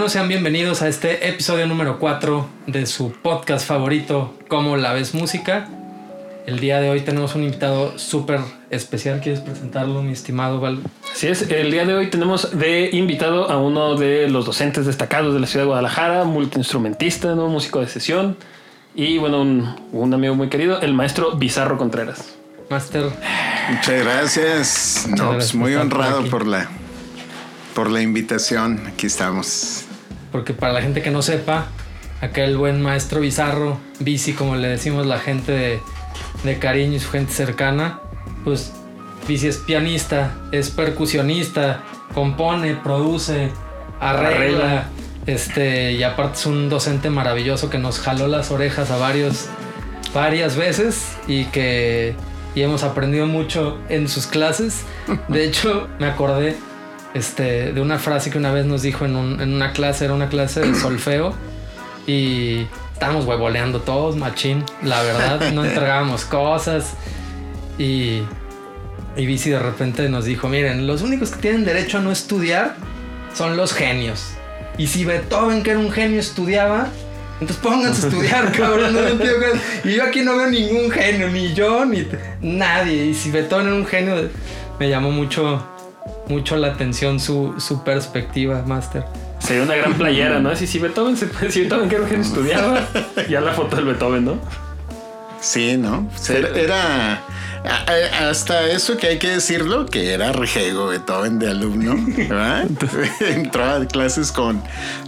Bueno, sean bienvenidos a este episodio número 4 de su podcast favorito, Cómo la ves música. El día de hoy tenemos un invitado súper especial. ¿Quieres presentarlo, mi estimado Val? Así es, el día de hoy tenemos de invitado a uno de los docentes destacados de la ciudad de Guadalajara, multiinstrumentista, ¿no? músico de sesión y bueno, un, un amigo muy querido, el maestro Bizarro Contreras. Master. Muchas gracias. Muchas no, gracias pues por muy por honrado aquí. por la por la invitación. Aquí estamos. Porque para la gente que no sepa, acá el buen maestro Bizarro, Bici, como le decimos la gente de, de cariño y su gente cercana, pues Bici es pianista, es percusionista, compone, produce, arregla, Arregla. este, y aparte es un docente maravilloso que nos jaló las orejas a varios, varias veces y que y hemos aprendido mucho en sus clases. De hecho, me acordé este, de una frase que una vez nos dijo en, un- en una clase, era una clase de solfeo y estábamos huevoleando todos, machín, la verdad, no entregábamos cosas y, y Bici de repente nos dijo, miren, los únicos que tienen derecho a no estudiar son los genios. Y si Beethoven, que era un genio, estudiaba, entonces pónganse a estudiar, cabrón. no entiendo qué- Y yo aquí no veo ningún genio, ni yo, ni nadie. Y si Beethoven era un genio, me llamó mucho, mucho la atención su, su perspectiva, Master. Sería una gran playera, ¿no? Si, si Beethoven se si Beethoven creo que estudiaba, ya la foto del Beethoven, ¿no? Sí, ¿no? Era, hasta eso que hay que decirlo, que era rejego Beethoven de alumno, ¿verdad? Entró a clases con,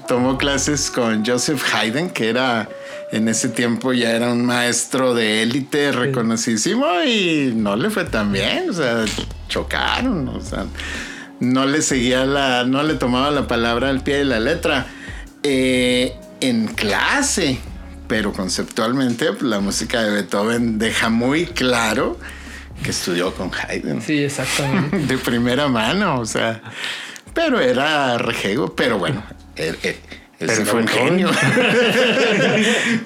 tomó clases con Joseph Haydn, que era en ese tiempo ya era un maestro de élite reconocidísimo y no le fue tan bien, o sea, chocaron, o sea, no le seguía la, no le tomaba la palabra al pie de la letra. Eh, en clase, pero conceptualmente pues, la música de Beethoven deja muy claro que estudió con Haydn Sí, exactamente. de primera mano, o sea, pero era rejego, pero bueno, sí Pero fue un genio.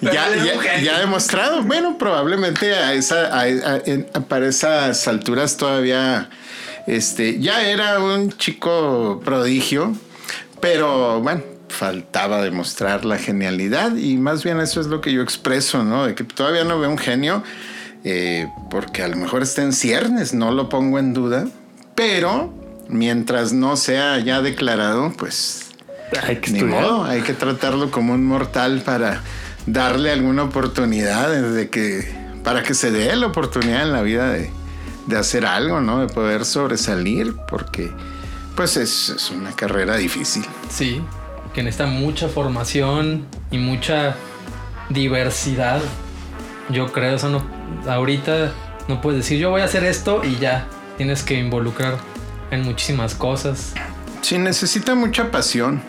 Ya, ya, ya demostrado. Bueno, probablemente a esa, a- para esas alturas todavía este, ya era un chico prodigio, pero bueno, faltaba demostrar la genialidad y más bien eso es lo que yo expreso, ¿no? De que todavía no veo un genio, eh, porque a lo mejor está en ciernes, no lo pongo en duda, pero mientras no sea ya declarado, pues Hay que ni estudiar. modo, hay que tratarlo como un mortal para darle alguna oportunidad de que para que se dé la oportunidad en la vida de, de hacer algo, ¿no? De poder sobresalir, porque pues es, es una carrera difícil. Sí, que necesita mucha formación y mucha diversidad. Yo creo, eso no. Ahorita no puedes decir yo voy a hacer esto y ya. Tienes que involucrar en muchísimas cosas. Sí, necesita mucha pasión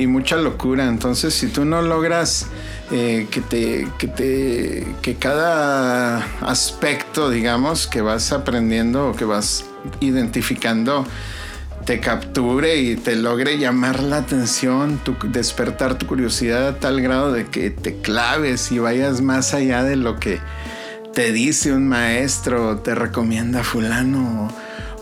y mucha locura. Entonces, si tú no logras eh, que te, que te, que cada aspecto, digamos, que vas aprendiendo o que vas identificando, te capture y te logre llamar la atención, tu- despertar tu curiosidad a tal grado de que te claves y vayas más allá de lo que te dice un maestro, te recomienda fulano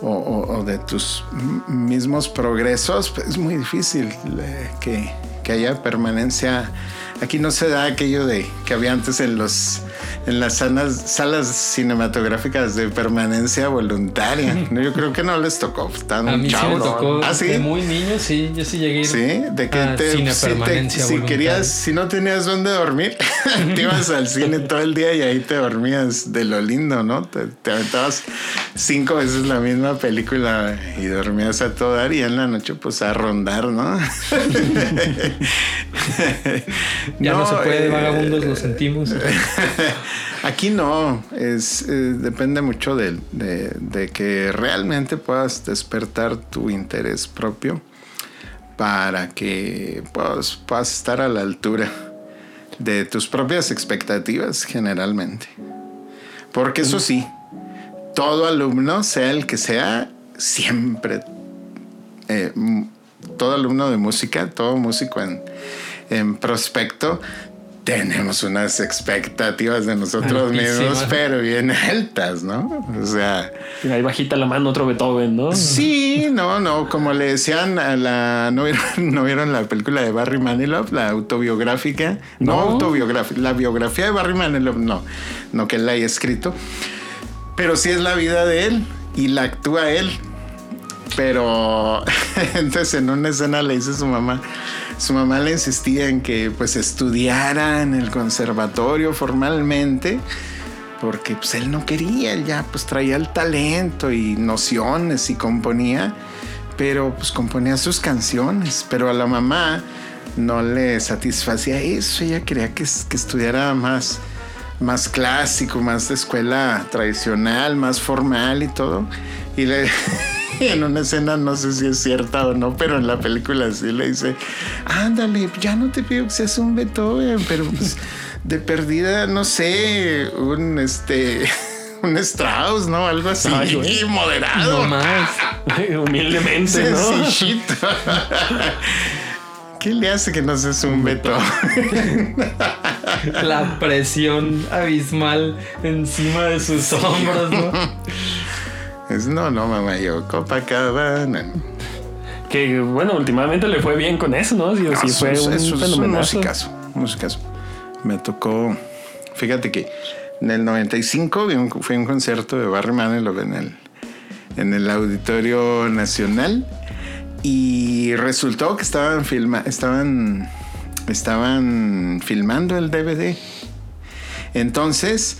o, de tus mismos progresos, pues es muy difícil eh, que, que haya permanencia. Aquí no se da aquello de que había antes en los en las salas, salas cinematográficas de permanencia voluntaria. No, yo creo que no les tocó. Estaban A mí sí me chavos. tocó ¿Ah, sí? de muy niño, sí, yo sí llegué Sí, de que a te, cine si, te- querías, si no tenías dónde dormir, te ibas al cine todo el día y ahí te dormías de lo lindo, ¿no? Te, te aventabas cinco veces la misma película y dormías a todo dar y en la noche pues a rondar, ¿no? Ya no, se puede, eh, vagabundos, lo sentimos. Aquí no, es, eh, depende mucho de, de- que realmente puedas despertar tu interés propio para que puedas, puedas estar a la altura de tus propias expectativas generalmente. Porque eso sí, todo alumno, sea el que sea, siempre, eh, todo alumno de música, todo músico en prospecto, tenemos unas expectativas de nosotros mismos, pero bien altas, ¿no? O sea, Ahí bajita la mano otro Beethoven, ¿no? sí, no, no, como le decían a la, ¿no vieron, no vieron la película de Barry Manilow, la autobiográfica? No, No. autobiográfica, la biografía de Barry Manilow, no, no que él la haya escrito, pero sí es la vida de él y la actúa él. Pero entonces en una escena le dice a su mamá, su mamá le insistía en que pues estudiara en el conservatorio formalmente, porque pues él no quería, él ya pues traía el talento y nociones y componía, pero pues componía sus canciones, pero a la mamá no le satisfacía eso, ella quería que, que estudiara más, más clásico, más de escuela tradicional, más formal y todo, y le... En una escena, no sé si es cierta o no, pero en la película sí le dice, ándale, ya no te pido que seas un Beethoven, pero pues de perdida, no sé, un este, un Strauss, ¿no? Algo así, Ay, moderado. No más. Humildemente, ¿no? Sencillito. ¿Qué le hace que no seas un Beethoven? La presión abismal encima de sus hombros, ¿no? Es, no, no, mamá, yo Copacabana. Que bueno, últimamente le fue bien con eso, ¿no? Sí, sí Ah, fue eso- un eso es un musicazo, musicazo. Me tocó, fíjate que en el 95 vi un- fue un concierto de Barry Manilow en el, en el Auditorio Nacional y resultó que estaban filma, estaban, estaban filmando el DVD. Entonces,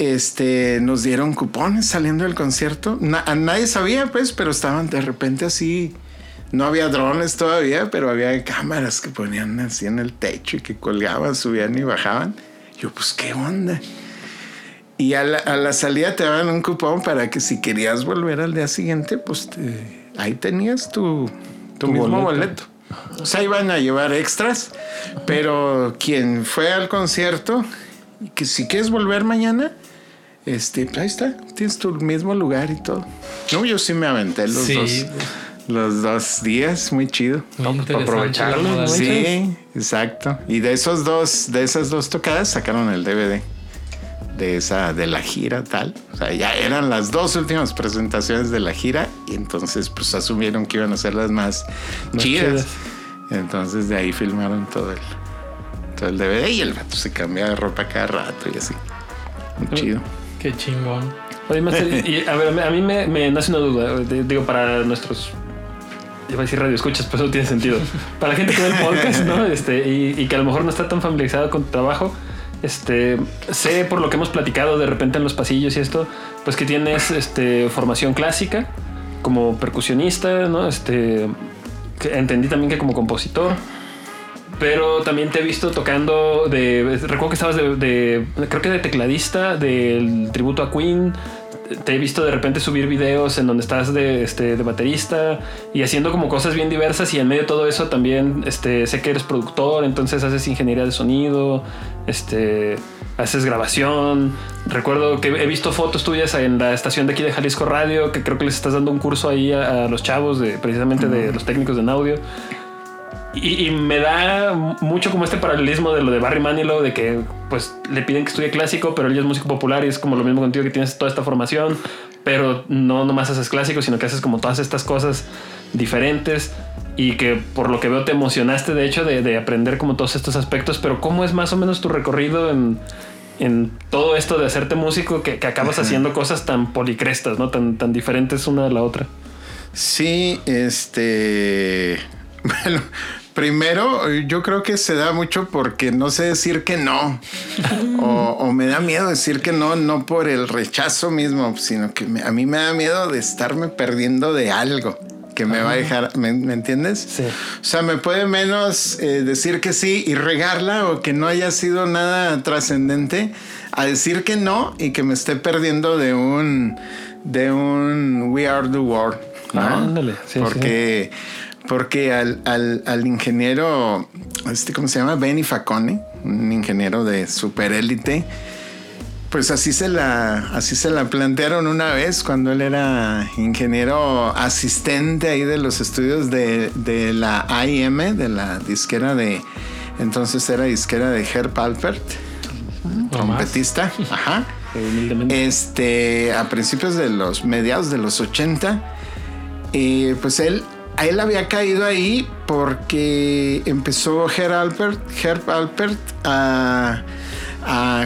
este, nos dieron cupones saliendo del concierto. Na- nadie sabía, pues, pero estaban de repente así. No había drones todavía, pero había cámaras que ponían así en el techo y que colgaban, subían y bajaban. Yo, pues, ¿qué onda? Y a la, a la salida te daban un cupón para que si querías volver al día siguiente, pues te- ahí tenías tu, tu, Tu mismo boleto. boleto. O sea, iban a llevar extras, pero quien fue al concierto, que si quieres volver mañana, este, ahí está, tienes tu mismo lugar y todo. No, yo sí me aventé los Sí. dos, los dos días, muy chido. Muy No, para aprovecharlo. Sí, exacto. Y de esos dos, de esas dos tocadas sacaron el DVD de esa, de la gira tal. O sea, ya eran las dos últimas presentaciones de la gira y entonces pues asumieron que iban a ser las más, Más chidas. chidas. Entonces de ahí filmaron todo el, todo el DVD y el rato se cambia de ropa cada rato y así. Muy chido. Qué chingón. Oye, Master, y, a ver, a mí me, me nace una duda. de- digo, para nuestros. Iba a decir radio escuchas, pues eso tiene sentido. Para la gente que ve el podcast, ¿no? Este, y, y que a lo mejor no está tan familiarizado con tu trabajo. Este, sé por lo que hemos platicado de repente en los pasillos y esto, pues que tienes este, formación clásica como percusionista, ¿no? Este, entendí también que como compositor. Pero también te he visto tocando de. Recuerdo que estabas de. de- creo que de tecladista del tributo a Queen. Te he visto de repente subir videos en donde estás de, este, de baterista y haciendo como cosas bien diversas. Y en medio de todo eso también este, sé que eres productor, entonces haces ingeniería de sonido, este, haces grabación. Recuerdo que he visto fotos tuyas en la estación de aquí de Jalisco Radio, que creo que les estás dando un curso ahí a, a los chavos, de, precisamente de los técnicos en audio. Y, y me da mucho como este paralelismo de lo de Barry Manilow, de que pues le piden que estudie clásico, pero él ya es músico popular y es como lo mismo contigo que tienes toda esta formación, pero no nomás haces clásico, sino que haces como todas estas cosas diferentes y que por lo que veo te emocionaste de hecho de, de aprender como todos estos aspectos, pero ¿cómo es más o menos tu recorrido en, en todo esto de hacerte músico que, que acabas haciendo cosas tan policrestas, ¿no? Tan, tan diferentes una de la otra. Sí, este. Bueno, primero, yo creo que se da mucho porque no sé decir que no. o, o me da miedo decir que no, no por el rechazo mismo, sino que me- a mí me da miedo de estarme perdiendo de algo que me va a dejar. ¿Me, me entiendes? Sí. O sea, me puede menos eh, decir que sí y regarla o que no haya sido nada trascendente a decir que no y que me esté perdiendo de un de un We Are the World. ¿no? Ah, ándale, sí, sí. Porque al, al, al ingeniero, este, ¿cómo se llama? Benny Facone, un ingeniero de superélite. Pues así se la, así se la plantearon una vez cuando él era ingeniero asistente ahí de los estudios de, de la AIM, de la disquera de Entonces era disquera de Herb Alpert, trompetista. Ajá. Este, a principios de los mediados de los 80, eh, pues él, a él había caído ahí porque empezó Herb Alpert, Herb Alpert a,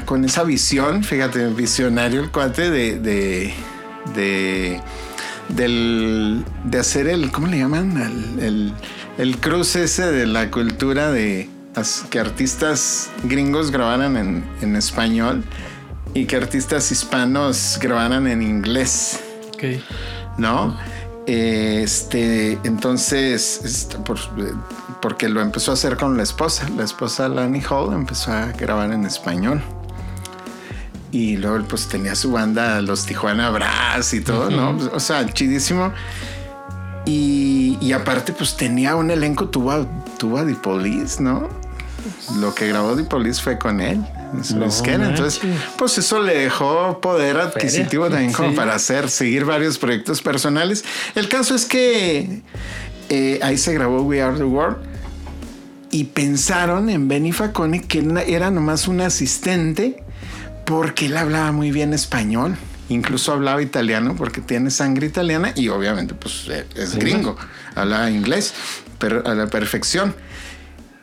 con esa visión, fíjate, visionario el cuate de, de, de, del, de hacer el, ¿cómo le llaman? El, el, cruce ese de la cultura de que artistas gringos grabaran en, en español y que artistas hispanos grabaran en inglés. Ok. ¿No? Este, entonces, este, porque lo empezó a hacer con la esposa. La esposa Lani Hall empezó a grabar en español. Y luego pues tenía su banda Los Tijuana Brass y todo, ¿no? O sea, chidísimo. Y, y, aparte pues tenía un elenco, tuvo, tuvo a Police, ¿no? Lo que grabó Police fue con él. Entonces, pues eso le dejó poder adquisitivo también como para hacer, seguir varios proyectos personales. El caso es que eh, ahí se grabó We Are the World y pensaron en Benny Facone que era nomás un asistente porque él hablaba muy bien español. Incluso hablaba italiano porque tiene sangre italiana y obviamente pues es gringo. Hablaba inglés pero a la perfección.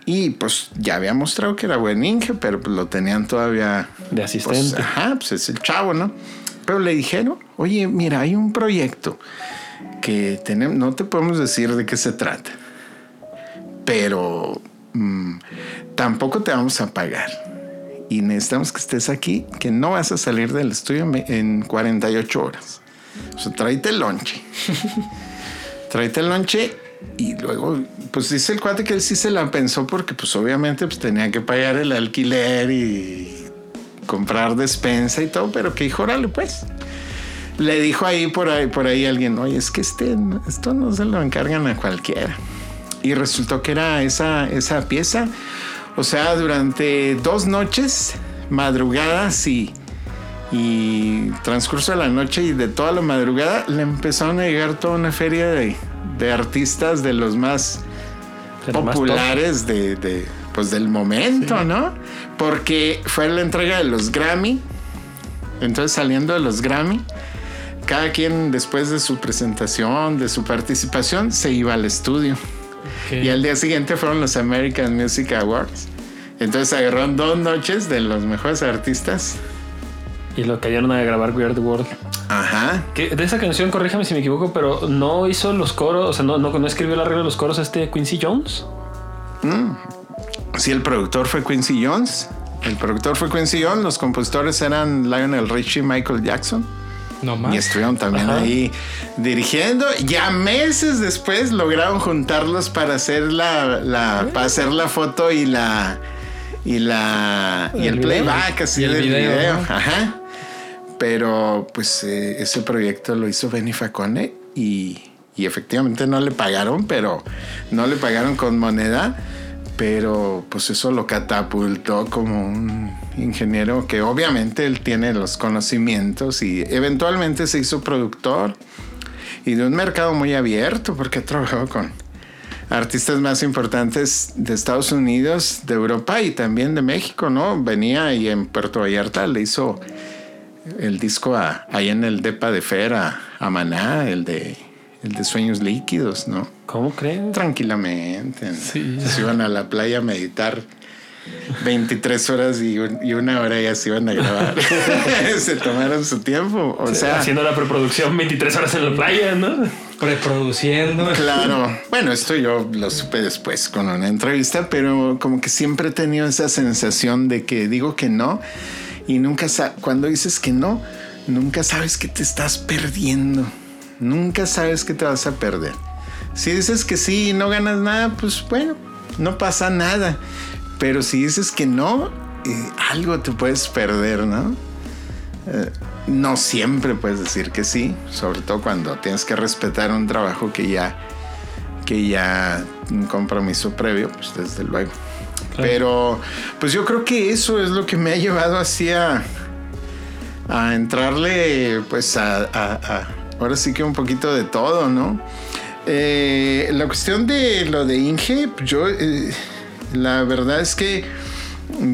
Y pues ya había mostrado que era buen Inge, pero pues lo tenían todavía de pues, asistente. ajá, pues es el chavo, ¿no? Pero le dijeron, oye, mira, hay un proyecto que tenemos, no te podemos decir de qué se trata, pero mm, tampoco te vamos a pagar. Y necesitamos que estés aquí, que no vas a salir del estudio en 48 horas. O sea, tráete el lonche. tráete el lonche y luego, pues dice el cuate que él sí se la pensó porque pues obviamente pues tenía que pagar el alquiler y comprar despensa y todo, pero que dijo, órale pues. Le dijo ahí por ahí, por ahí alguien, oye, es que este, esto no se lo encargan a cualquiera. Y resultó que era esa, esa pieza. O sea, durante dos noches, madrugadas y, y transcurso de la noche y de toda la madrugada, le empezaron a llegar toda una feria de, de artistas de los más populares de, pues del momento, ¿no? Porque fue la entrega de los Grammy. Entonces saliendo de los Grammy, cada quien después de su presentación, de su participación, se iba al estudio. Y al día siguiente fueron los American Music Awards. Entonces agarraron dos noches de los mejores artistas. Y lo cayeron a grabar Weird World. Ajá. Que de esa canción, corríjame si me equivoco, pero no hizo los coros, o sea, no, no, escribió la regla de los coros este Quincy Jones. Mm. Sí, el productor fue Quincy Jones. El productor fue Quincy Jones, los compositores eran Lionel Richie y Michael Jackson. No más. Y estuvieron también ahí dirigiendo. Ya meses después lograron juntarlos para hacer la, para hacer la foto y la y la y el, playback así del video. Ajá. Pero pues eh, ese proyecto lo hizo Benny Facone y, y efectivamente no le pagaron, pero no le pagaron con moneda pero pues eso lo catapultó como un ingeniero que obviamente él tiene los conocimientos y eventualmente se hizo productor y de un mercado muy abierto porque ha trabajado con artistas más importantes de Estados Unidos, de Europa y también de México, ¿no? Venía y en Puerto Vallarta le hizo el disco ahí en el Depa de Fer a, Maná, el de, el de Sueños Líquidos, ¿no? ¿Cómo creen? Tranquilamente. Sí. Se iban a la playa a meditar 23 horas y, una hora ya se iban a grabar. se tomaron su tiempo. O sea, haciendo la preproducción 23 horas en la playa, ¿no? Preproduciendo. Claro. Bueno, esto yo lo supe después con una entrevista, pero como que siempre he tenido esa sensación de que digo que no y nunca cuando dices que no, nunca sabes que te estás perdiendo. Nunca sabes que te vas a perder. Si dices que sí y no ganas nada, pues bueno, no pasa nada. Pero si dices que no, eh, algo te puedes perder, ¿no? Eh, no siempre puedes decir que sí, sobre todo cuando tienes que respetar un trabajo que ya, que ya un compromiso previo, pues desde luego. Pero pues yo creo que eso es lo que me ha llevado así a, entrarle pues a, ahora sí que un poquito de todo, ¿no? Eh, la cuestión de lo de Inge, yo eh, La verdad es que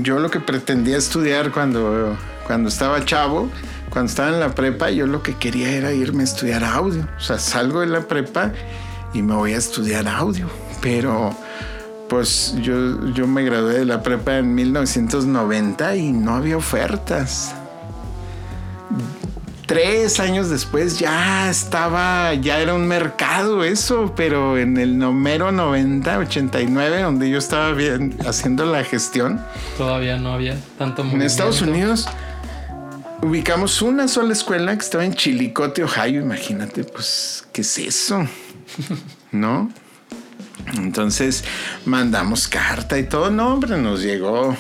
yo lo que pretendía estudiar cuando, cuando estaba chavo, cuando estaba en la prepa, yo lo que quería era irme a estudiar audio. O sea, salgo de la prepa y me voy a estudiar audio. Pero pues yo, yo me gradué de la prepa en 1990 y no había ofertas. Tres años después ya estaba, ya era un mercado eso, pero en el número 90, 89, donde yo estaba bien, haciendo la gestión. Todavía no había tanto En Estados Unidos ubicamos una sola escuela que estaba en Chilicote, Ohio. Imagínate, pues, ¿qué es eso? ¿No? Entonces mandamos carta y todo. No, hombre, nos llegó.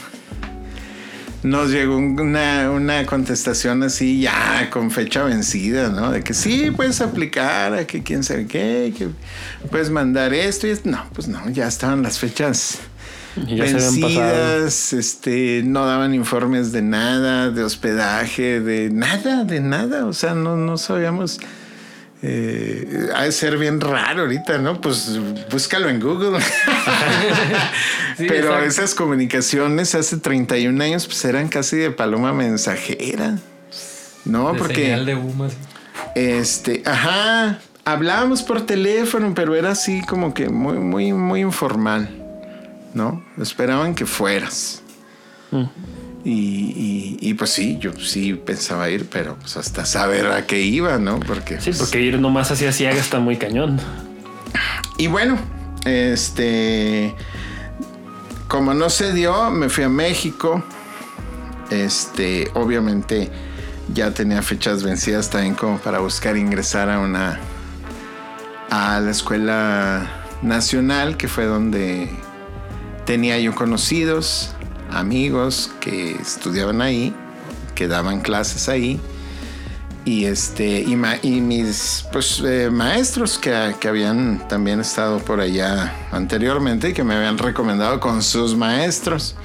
Nos llegó una, contestación así ya con fecha vencida, ¿no? De que sí, puedes aplicar, a que quién sabe qué, que puedes mandar esto y esto. No, pues no, ya estaban las fechas vencidas, este, no daban informes de nada, de hospedaje, de nada, de nada. O sea, no, no sabíamos eh, ha de ser bien raro ahorita, ¿no? Pues búscalo en Google. Pero esas comunicaciones hace 31 años pues eran casi de paloma mensajera. ¿No? Porque de Este, ajá, hablábamos por teléfono, pero era así como que muy muy muy informal, ¿no? Esperaban que fueras. Mm. Y, pues sí, yo sí pensaba ir, pero pues hasta saber a qué iba, ¿no? Porque, sí, pues, porque ir nomás hacia ciega está muy cañón. Y bueno, este, como no se dio, me fui a México. Este, obviamente ya tenía fechas vencidas también como para buscar ingresar a una a la escuela nacional, que fue donde tenía yo conocidos amigos que estudiaban ahí, que daban clases ahí. Y, este, y, mis pues, eh, maestros que, que, habían también estado por allá anteriormente y que me habían recomendado con sus maestros.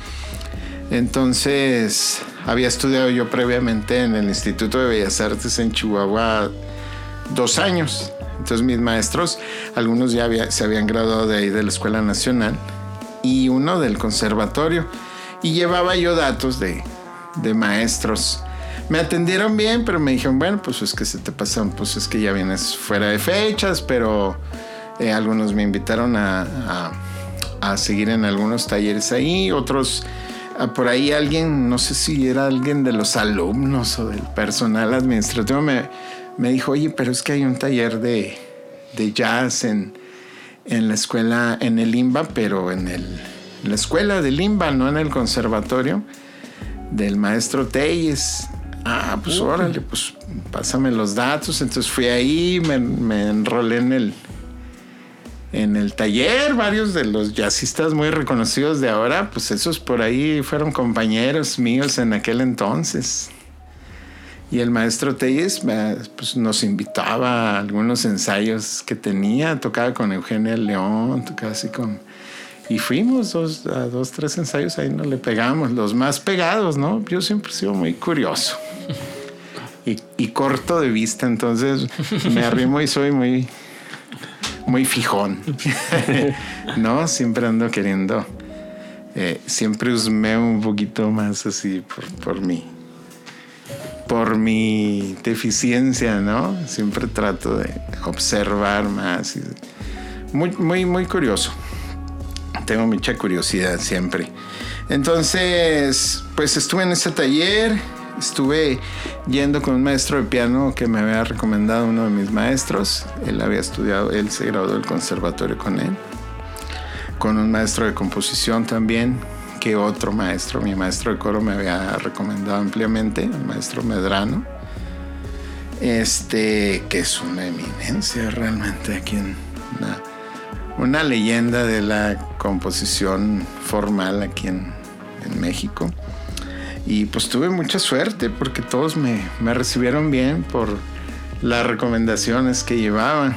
Entonces, había estudiado yo previamente en el Instituto de Bellas Artes en Chihuahua dos años. Entonces, mis maestros, algunos ya se habían graduado de ahí de la Escuela Nacional y uno del Conservatorio y llevaba yo datos de, maestros. Me atendieron bien, pero me dijeron, bueno, pues es que se te pasan, pues es que ya vienes fuera de fechas, pero eh, algunos me invitaron a, a, seguir en algunos talleres ahí, otros, ah, por ahí alguien, no sé si era alguien de los alumnos o del personal administrativo, me, me dijo, oye, pero es que hay un taller de, de jazz en, en la escuela, en el IMBA, pero en el la escuela de Limba, no en el conservatorio, del maestro Telles. Ah, pues órale, pues pásame los datos. Entonces fui ahí, me, enrolé en el, en el taller. Varios de los jazzistas muy reconocidos de ahora, pues esos por ahí fueron compañeros míos en aquel entonces. Y el maestro Telles pues, nos invitaba a algunos ensayos que tenía. Tocaba con Eugenia León, tocaba así con y fuimos dos, a dos, tres ensayos, ahí no le pegamos, los más pegados, ¿no? Yo siempre he sido muy curioso y, corto de vista, entonces me arrimo y soy muy, muy fijón, ¿no? Siempre ando queriendo, eh, siempre usme un poquito más así por, por mí por mi deficiencia, ¿no? Siempre trato de observar más. Muy, muy, muy curioso tengo mucha curiosidad siempre. Entonces, pues estuve en ese taller, estuve yendo con un maestro de piano que me había recomendado uno de mis maestros. Él había estudiado, él se graduó del conservatorio con él. Con un maestro de composición también, que otro maestro, mi maestro de coro me había recomendado ampliamente, el maestro Medrano. Este, que es una eminencia realmente aquí en una leyenda de la composición formal aquí en, México. Y pues tuve mucha suerte porque todos me, recibieron bien por las recomendaciones que llevaban.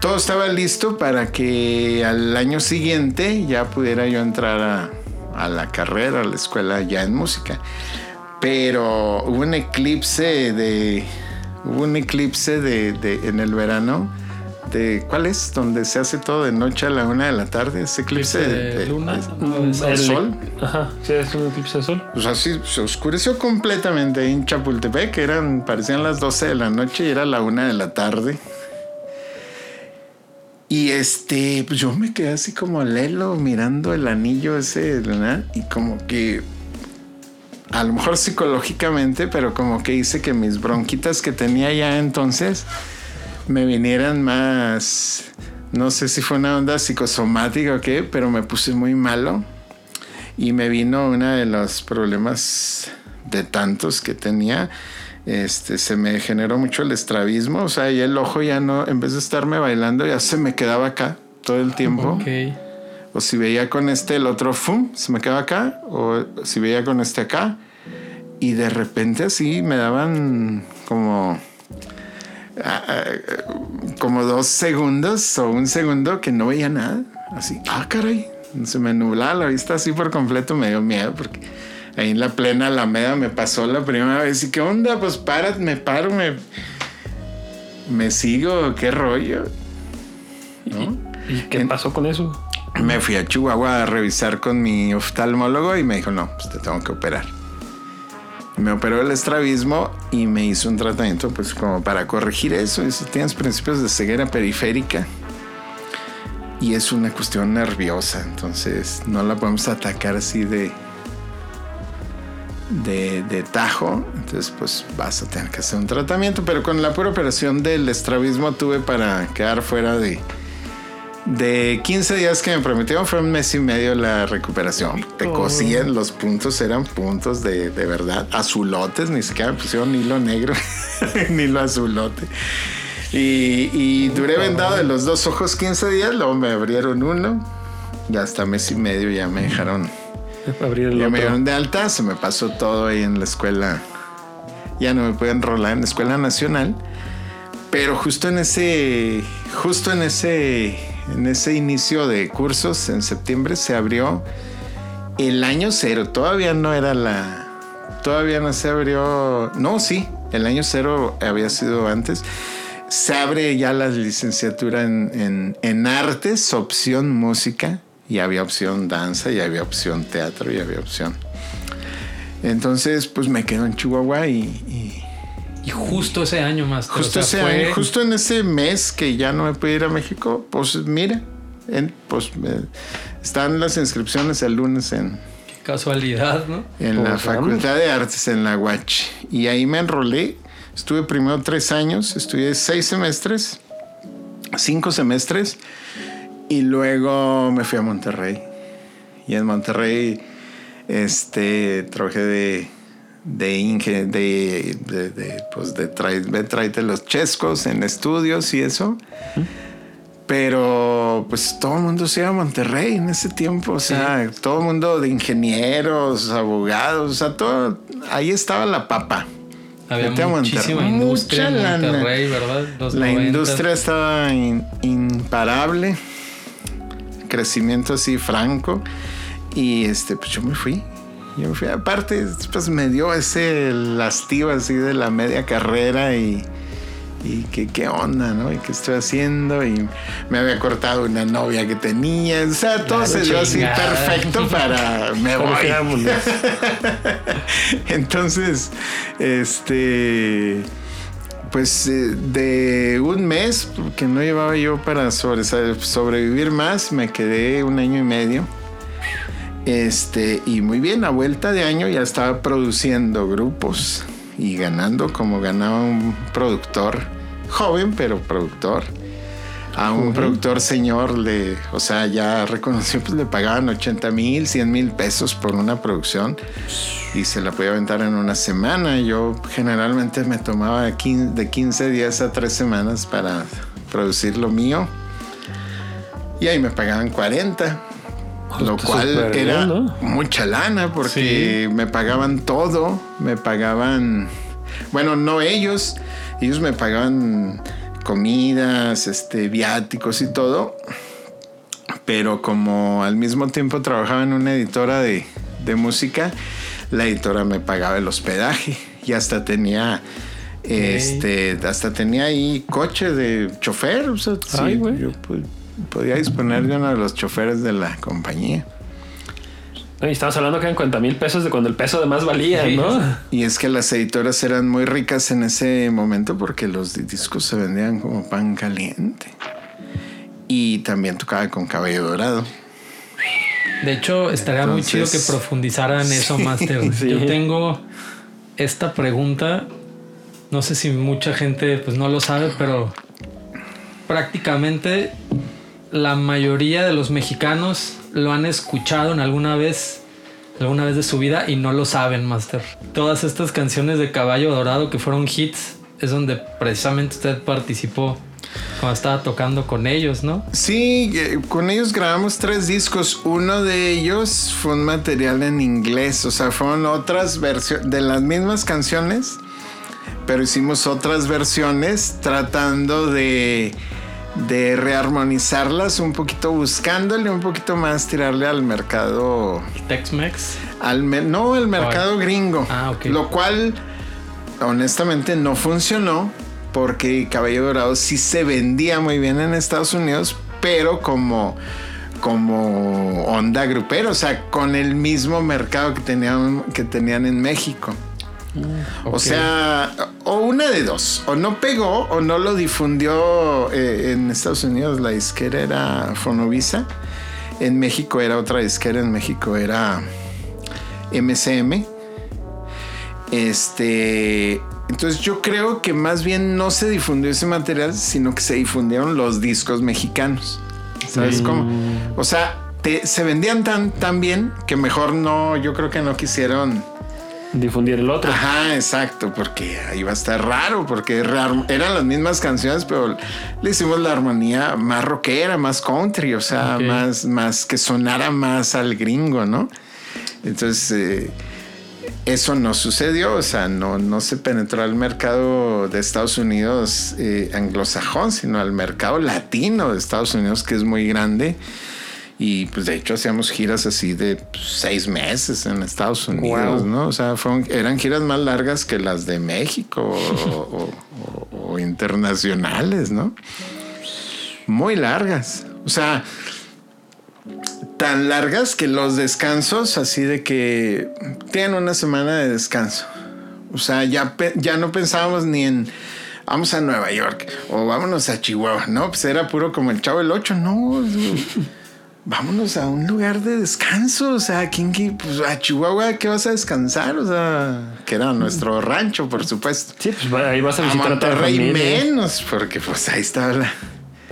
Todo estaba listo para que al año siguiente ya pudiera yo entrar a, la carrera, a la escuela ya en música. Pero hubo un eclipse de. Hubo un eclipse de, en el verano de ¿cuál es? Donde se hace todo de noche a la una de la tarde, ese eclipse de, de de- luna, de- no, de sol. el sol. Ajá, sí, es un eclipse de sol. O sea, sí, se oscureció completamente ahí en Chapultepec, eran, parecían las 12 de la noche y era la una de la tarde. Y este, pues yo me quedé así como lelo mirando el anillo ese, ¿verdad? Y como que, a lo mejor psicológicamente, pero como que hice que mis bronquitas que tenía ya entonces me vinieran más, no sé si fue una onda psicosomática o qué, pero me puse muy malo y me vino uno de los problemas de tantos que tenía. Este, se me generó mucho el estrabismo, o sea, y el ojo ya no, en vez de estarme bailando, ya se me quedaba acá todo el tiempo. O si veía con este, el otro, ¡fum! Se me quedaba acá. O si veía con este acá. Y de repente así me daban como... ah, como dos segundos o un segundo que no veía nada. Así, ah, caray. Se me nublaba la vista así por completo. Me dio miedo porque ahí en la plena Alameda me pasó la primera vez. ¿Y qué onda? Pues para, me paro, me... Me sigo, qué rollo. ¿No? ¿Y qué En- pasó con eso? Me fui a Chihuahua a revisar con mi oftalmólogo y me dijo, no, pues te tengo que operar. Me operó el estrabismo y me hizo un tratamiento pues como para corregir eso. Si tienes principios de ceguera periférica y es una cuestión nerviosa, entonces no la podemos atacar así de, de, de tajo. Entonces pues vas a tener que hacer un tratamiento. Pero con la pura operación del estrabismo tuve para quedar fuera de, de 15 días que me prometieron fue un mes y medio la recuperación. Te cosían los puntos, eran puntos de, de verdad, azulotes, ni siquiera me pusieron hilo negro, ni hilo azulote. Y, y duré vendado de los dos ojos 15 días, luego me abrieron uno y hasta mes y medio ya me dejaron, Abrir el ya me otro. dieron de alta, se me pasó todo ahí en la escuela. Ya no me pude enrolar en la escuela nacional. Pero justo en ese, justo en ese, en ese inicio de cursos, en septiembre se abrió el año cero. Todavía no era la, todavía no se abrió. No, sí, el año cero había sido antes. Se abre ya la licenciatura en, en, en artes, opción música, y había opción danza, y había opción teatro, y había opción. Entonces, pues me quedo en Chihuahua y- y Y justo ese año más. Justo, ese año, justo en ese mes que ya no me pude ir a México, pues mira, en- pues eh, están las inscripciones el lunes en, Casualidad, ¿no? en la Pues, vamos. Facultad de Artes en la UACH. Y ahí me enrolé. Estuve primero tres años, estudié seis semestres, cinco semestres, y luego me fui a Monterrey. Y en Monterrey este, trabajé de, de Inge, de, de, de, pues de, trai- tráete los chescos en estudios y eso. Pero pues todo el mundo se iba a Monterrey en ese tiempo, o sea, todo el mundo de ingenieros, abogados, o sea, todo, ahí estaba la papa. Había Vete muchísima industria Mucha en lana. Monterrey, ¿verdad? Los La 90. industria estaba in- imparable, crecimiento así franco, y este, pues yo me fui. Yo fui. Aparte, pues me dio ese lastío así de la media carrera y, y que qué onda, ¿no? Y qué estoy haciendo. Y me había cortado una novia que tenía. O sea, todo se dio así perfecto para me voy. Entonces, este, pues eh, de un mes que no llevaba yo para sobre- sobrevivir más, me quedé un año y medio. Este, y muy bien, a vuelta de año ya estaba produciendo grupos y ganando como ganaba un productor joven, pero productor. A un productor señor, le, o sea, ya reconoció, pues le pagaban 80 mil, 100 mil pesos por una producción y se la podía aventar en una semana. Yo generalmente me tomaba 15 de 15 días a 3 semanas para producir lo mío y ahí me pagaban 40. Lo Está cual bien, era ¿no? mucha lana porque me pagaban todo, me pagaban, bueno, no ellos, ellos me pagaban comidas, este, viáticos y todo, pero como al mismo tiempo trabajaba en una editora de, de música, la editora me pagaba el hospedaje y hasta tenía Este, hasta tenía ahí coche de chofer, o sea, sí, Ay, yo pu- podía disponer de uno de los choferes de la compañía. Y estamos hablando que eran 40 mil pesos de cuando el peso de más valía, Sí. ¿no? Y es que las editoras eran muy ricas en ese momento porque los di- discos se vendían como pan caliente. Y también tocaba con cabello dorado. De hecho, estaría muy chido que profundizaran eso, Sí, Master. sí. Yo tengo esta pregunta. No sé si mucha gente pues no lo sabe, pero prácticamente la mayoría de los mexicanos lo han escuchado en alguna vez, alguna vez de su vida y no lo saben, Master. Todas estas canciones de Caballo Dorado que fueron hits es donde precisamente usted participó cuando estaba tocando con ellos, ¿no? Sí, eh, con ellos grabamos tres discos. Uno de ellos fue un material en inglés, o sea, fueron otras versiones de las mismas canciones, pero hicimos otras versiones tratando de, de rearmonizarlas un poquito, buscándole un poquito más, tirarle al mercado, Tex-Mex. al me- no, al mercado gringo, Ah, ok. lo cual honestamente no funcionó porque Cabello Dorado sí se vendía muy bien en Estados Unidos, pero como como onda grupera, o sea, con el mismo mercado que tenían que tenían en México. O sea, o una de dos, o no pegó o no lo difundió eh, en Estados Unidos. La disquera era Fonovisa, en México era otra disquera, en México era MCM. Este, entonces yo creo que más bien no se difundió ese material, sino que se difundieron los discos mexicanos. ¿Sabes cómo? O sea, te- se vendían tan, tan bien que mejor no, yo creo que no quisieron. Difundir el otro. Ajá, exacto, porque ahí va a estar raro, porque eran las mismas canciones, pero le hicimos la armonía más rockera, más country, o sea, más, más que sonara más al gringo, ¿no? Entonces, eh, eso no sucedió, o sea, no, no se penetró al mercado de Estados Unidos eh, anglosajón, sino al mercado latino de Estados Unidos, que es muy grande. Y pues de hecho hacíamos giras así de pues, seis meses en Estados Unidos, Wow. ¿no? O sea, fueron- eran giras más largas que las de México o, o- o- o internacionales, ¿no? Muy largas. O sea, tan largas que los descansos, así de que tienen una semana de descanso. O sea, ya, ya no pensábamos ni en vamos a Nueva York o vámonos a Chihuahua. No, pues era puro como el chavo del 8. No, vámonos a un lugar de descanso. O sea, ¿quién, qué? Pues a Chihuahua, ¿qué vas a descansar? O sea, que era nuestro rancho, por supuesto. Sí, pues ahí vas a visitar a Monterrey menos, porque pues ahí estaba la.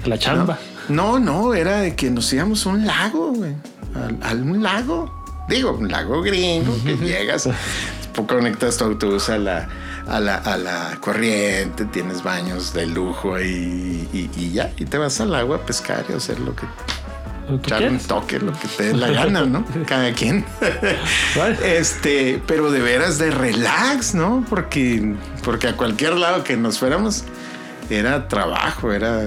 La chamba. No, no, era de que nos íbamos a un lago, güey. A, a un lago. Digo, un lago gringo, que llegas, conectas tu autobús a la, a la, a la corriente, tienes baños de lujo y, y, y ya, y te vas al agua a pescar y hacer lo que, Lo que echar un toque, lo que te dé la gana, ¿no? Cada quien. Este, pero de veras de relax, ¿no? Porque, porque a cualquier lado que nos fuéramos era trabajo, era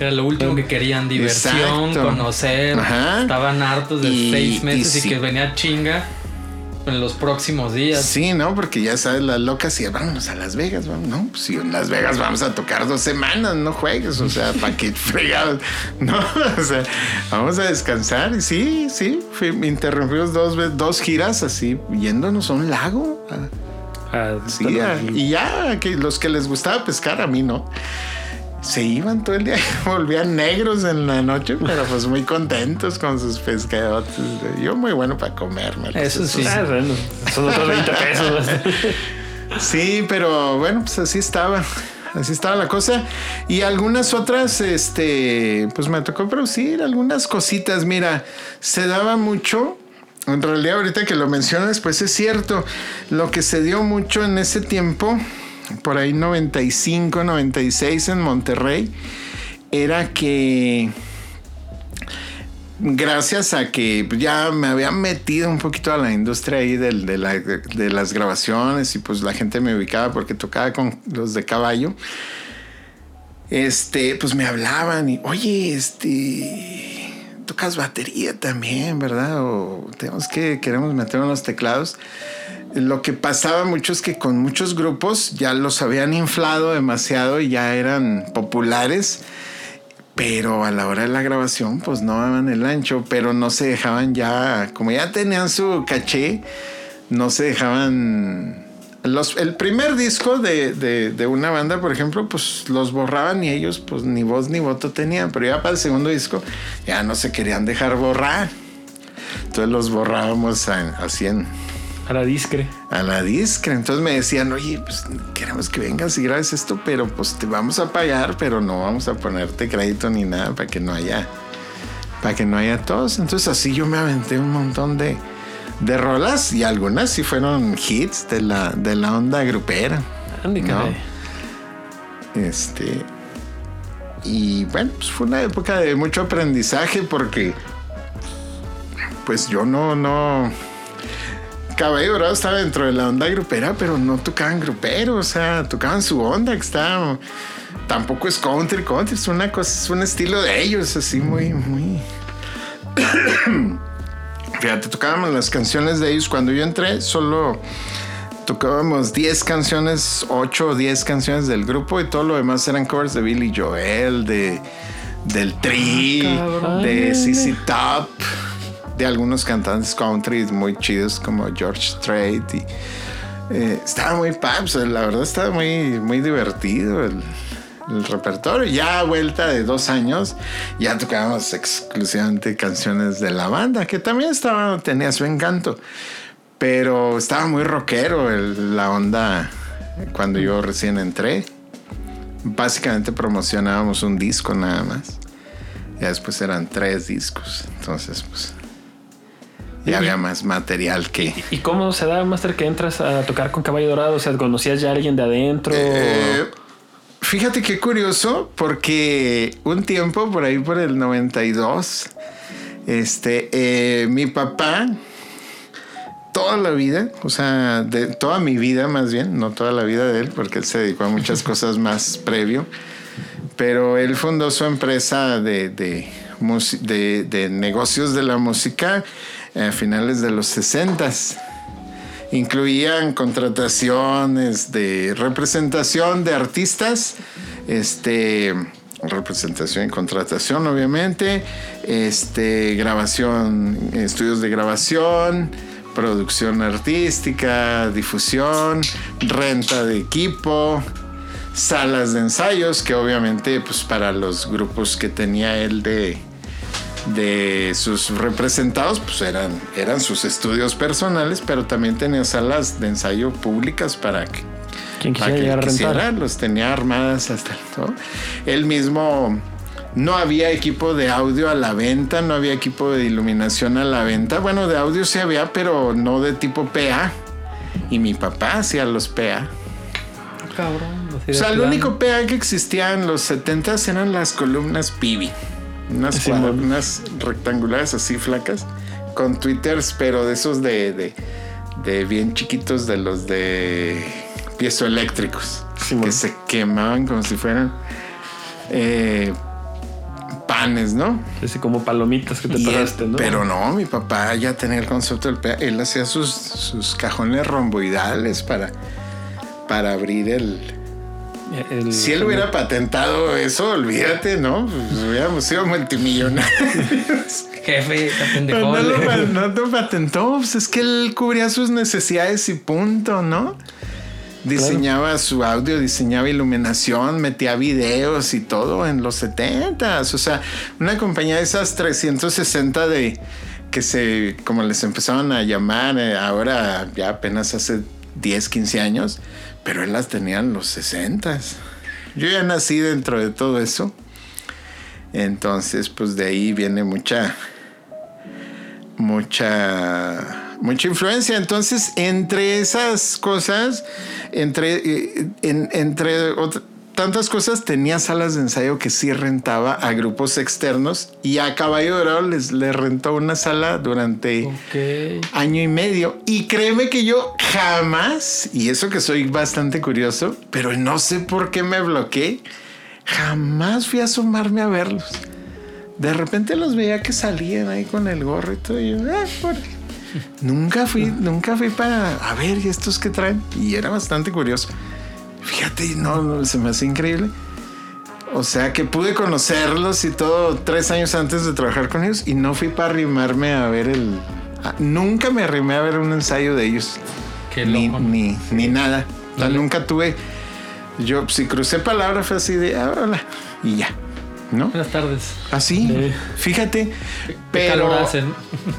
Era lo último que querían, diversión, Exacto. conocer. Ajá. Estaban hartos de Y- seis meses y que venía chinga en los próximos días. Sí, ¿no? Porque ya sabes, las locas y vámonos a Las Vegas, vamos. No, pues si en Las Vegas vamos a tocar dos semanas, no juegues, o sea, ¿para qué fregados? No, o sea, vamos a descansar. Y sí, sí, interrumpimos dos, dos giras así, yéndonos a un lago. a- Ah, Sí, a- y ya, que los que les gustaba pescar, a mí no. Se iban todo el día, volvían negros en la noche, pero pues muy contentos con sus pescadotes. Yo muy bueno para comerme. Eso sí. ah, bueno, son otros 20 pesos. Sí, pero bueno, pues así estaba. Así estaba la cosa. Y algunas otras, este, pues me tocó producir algunas cositas. Mira, se daba mucho. En realidad, ahorita que lo mencionas, pues es cierto. Lo que se dio mucho en ese tiempo, por ahí 95, 96 en Monterrey, era que gracias a que ya me había metido un poquito a la industria ahí de las grabaciones y pues la gente me ubicaba porque tocaba con los de caballo. Este, pues me hablaban y, oye, este, tocas batería también, ¿verdad? O tenemos que, queremos meter unos teclados. Lo que pasaba mucho es que con muchos grupos ya los habían inflado demasiado y ya eran populares, pero a la hora de la grabación pues no daban el ancho, pero no se dejaban ya, como ya tenían su caché, no se dejaban los, el primer disco de, de, una banda, por ejemplo, pues los borraban y ellos pues ni voz ni voto tenían, pero ya para el segundo disco ya no se querían dejar borrar. Entonces los borrábamos así en... A la discre. A la discre. Entonces me decían, oye, pues queremos que vengas y grabes esto, pero pues te vamos a pagar, pero no vamos a ponerte crédito ni nada para que no haya, para que no haya todos. Entonces así yo me aventé un montón de de rolas y algunas sí fueron hits de la, de la onda grupera. ¿no? Este. Y bueno, pues fue una época de mucho aprendizaje porque. Pues yo no, no. Caballo Dorado estaba dentro de la onda grupera, pero no tocaban grupero, o sea, tocaban su onda que estaba. Tampoco es country, country, es una cosa, es un estilo de ellos, así muy, muy. Fíjate, tocábamos las canciones de ellos. Cuando yo entré, solo tocábamos 10 canciones, 8 o 10 canciones del grupo y todo lo demás eran covers de Billy Joel, de, del Tri, ah, de CC Top, de algunos cantantes country muy chidos como George Strait. Y, eh, estaba muy paps, la verdad estaba muy, muy divertido. El, el repertorio. Ya a vuelta de dos años, ya tocábamos exclusivamente canciones de la banda, que también estaba, tenía su encanto. Pero estaba muy rockero la onda cuando yo recién entré. Básicamente promocionábamos un disco nada más. Ya después eran tres discos. Entonces, pues. Ya había más material que. ¿Y cómo se da, Master, que entras a tocar con Caballo Dorado? O sea, ¿conocías ya a alguien de adentro? Eh, Fíjate qué curioso, porque un tiempo, por ahí por el 92, este, eh, mi papá, toda la vida, o sea, de toda mi vida más bien, no toda la vida de él, porque él se dedicó a muchas cosas más previo, pero él fundó su empresa de, de, de negocios de la música a finales de los 60 incluían contrataciones de representación de artistas, este representación y contratación obviamente, este grabación, estudios de grabación, producción artística, difusión, renta de equipo, salas de ensayos que obviamente pues para los grupos que tenía él de de sus representados, pues eran, eran sus estudios personales, pero también tenía salas de ensayo públicas para que quien quisiera quisiera, los tenía armadas hasta todo. Él mismo no había equipo de audio a la venta, no había equipo de iluminación a la venta. Bueno, de audio sí había, pero no de tipo PA. Y mi papá hacía los PA. Cabrón. O sea, el único PA que existía en los 70 eran las columnas Pibi unas, rectangulares así flacas, con twitters, pero de esos de, de, bien chiquitos, de los de piezoeléctricos, que se quemaban como si fueran eh, panes, ¿no? Así como palomitas que te paraste, ¿no? Pero no, mi papá ya tenía el concepto del. Él hacía sus, sus cajones romboidales para, para abrir el, si él hubiera patentado eso, olvídate, ¿no? Pues hubiéramos sido multimillonarios. Jefe, no, lo, no lo patentó, pues es que él cubría sus necesidades y punto, ¿no? Diseñaba su audio, diseñaba iluminación, metía videos y todo en los 70 O sea, una compañía de esas 360 de que se, como les empezaban a llamar eh, ahora, ya apenas hace 10, 15 años, pero él las tenía en los 60. Yo ya nací dentro de todo eso. Entonces, pues de ahí viene mucha, mucha, mucha influencia. Entonces, entre esas cosas, entre, eh, entre tantas cosas, tenía salas de ensayo que sí rentaba a grupos externos y a Caballo Dorado les, le rentó una sala durante año y medio. Y créeme que yo jamás, y eso que soy bastante curioso, pero no sé por qué me bloqueé, jamás fui a asomarme a verlos. de repente los veía que salían ahí con el gorro y todo. Y yo, ah, por- Nunca fui, nunca fui para a ver, ¿y estos que traen? Y era bastante curioso. Fíjate, no, no, se me hace increíble. O sea que pude conocerlos y todo tres años antes de trabajar con ellos y no fui para arrimarme a ver el. a- nunca me arrimé a ver un ensayo de ellos. Qué ni, loco. ni, ni nada. O sea, nunca tuve. Yo, si crucé palabra, fue así de ah, hola y ya. ¿No? Buenas tardes. Así, Sí. fíjate. Qué Pero,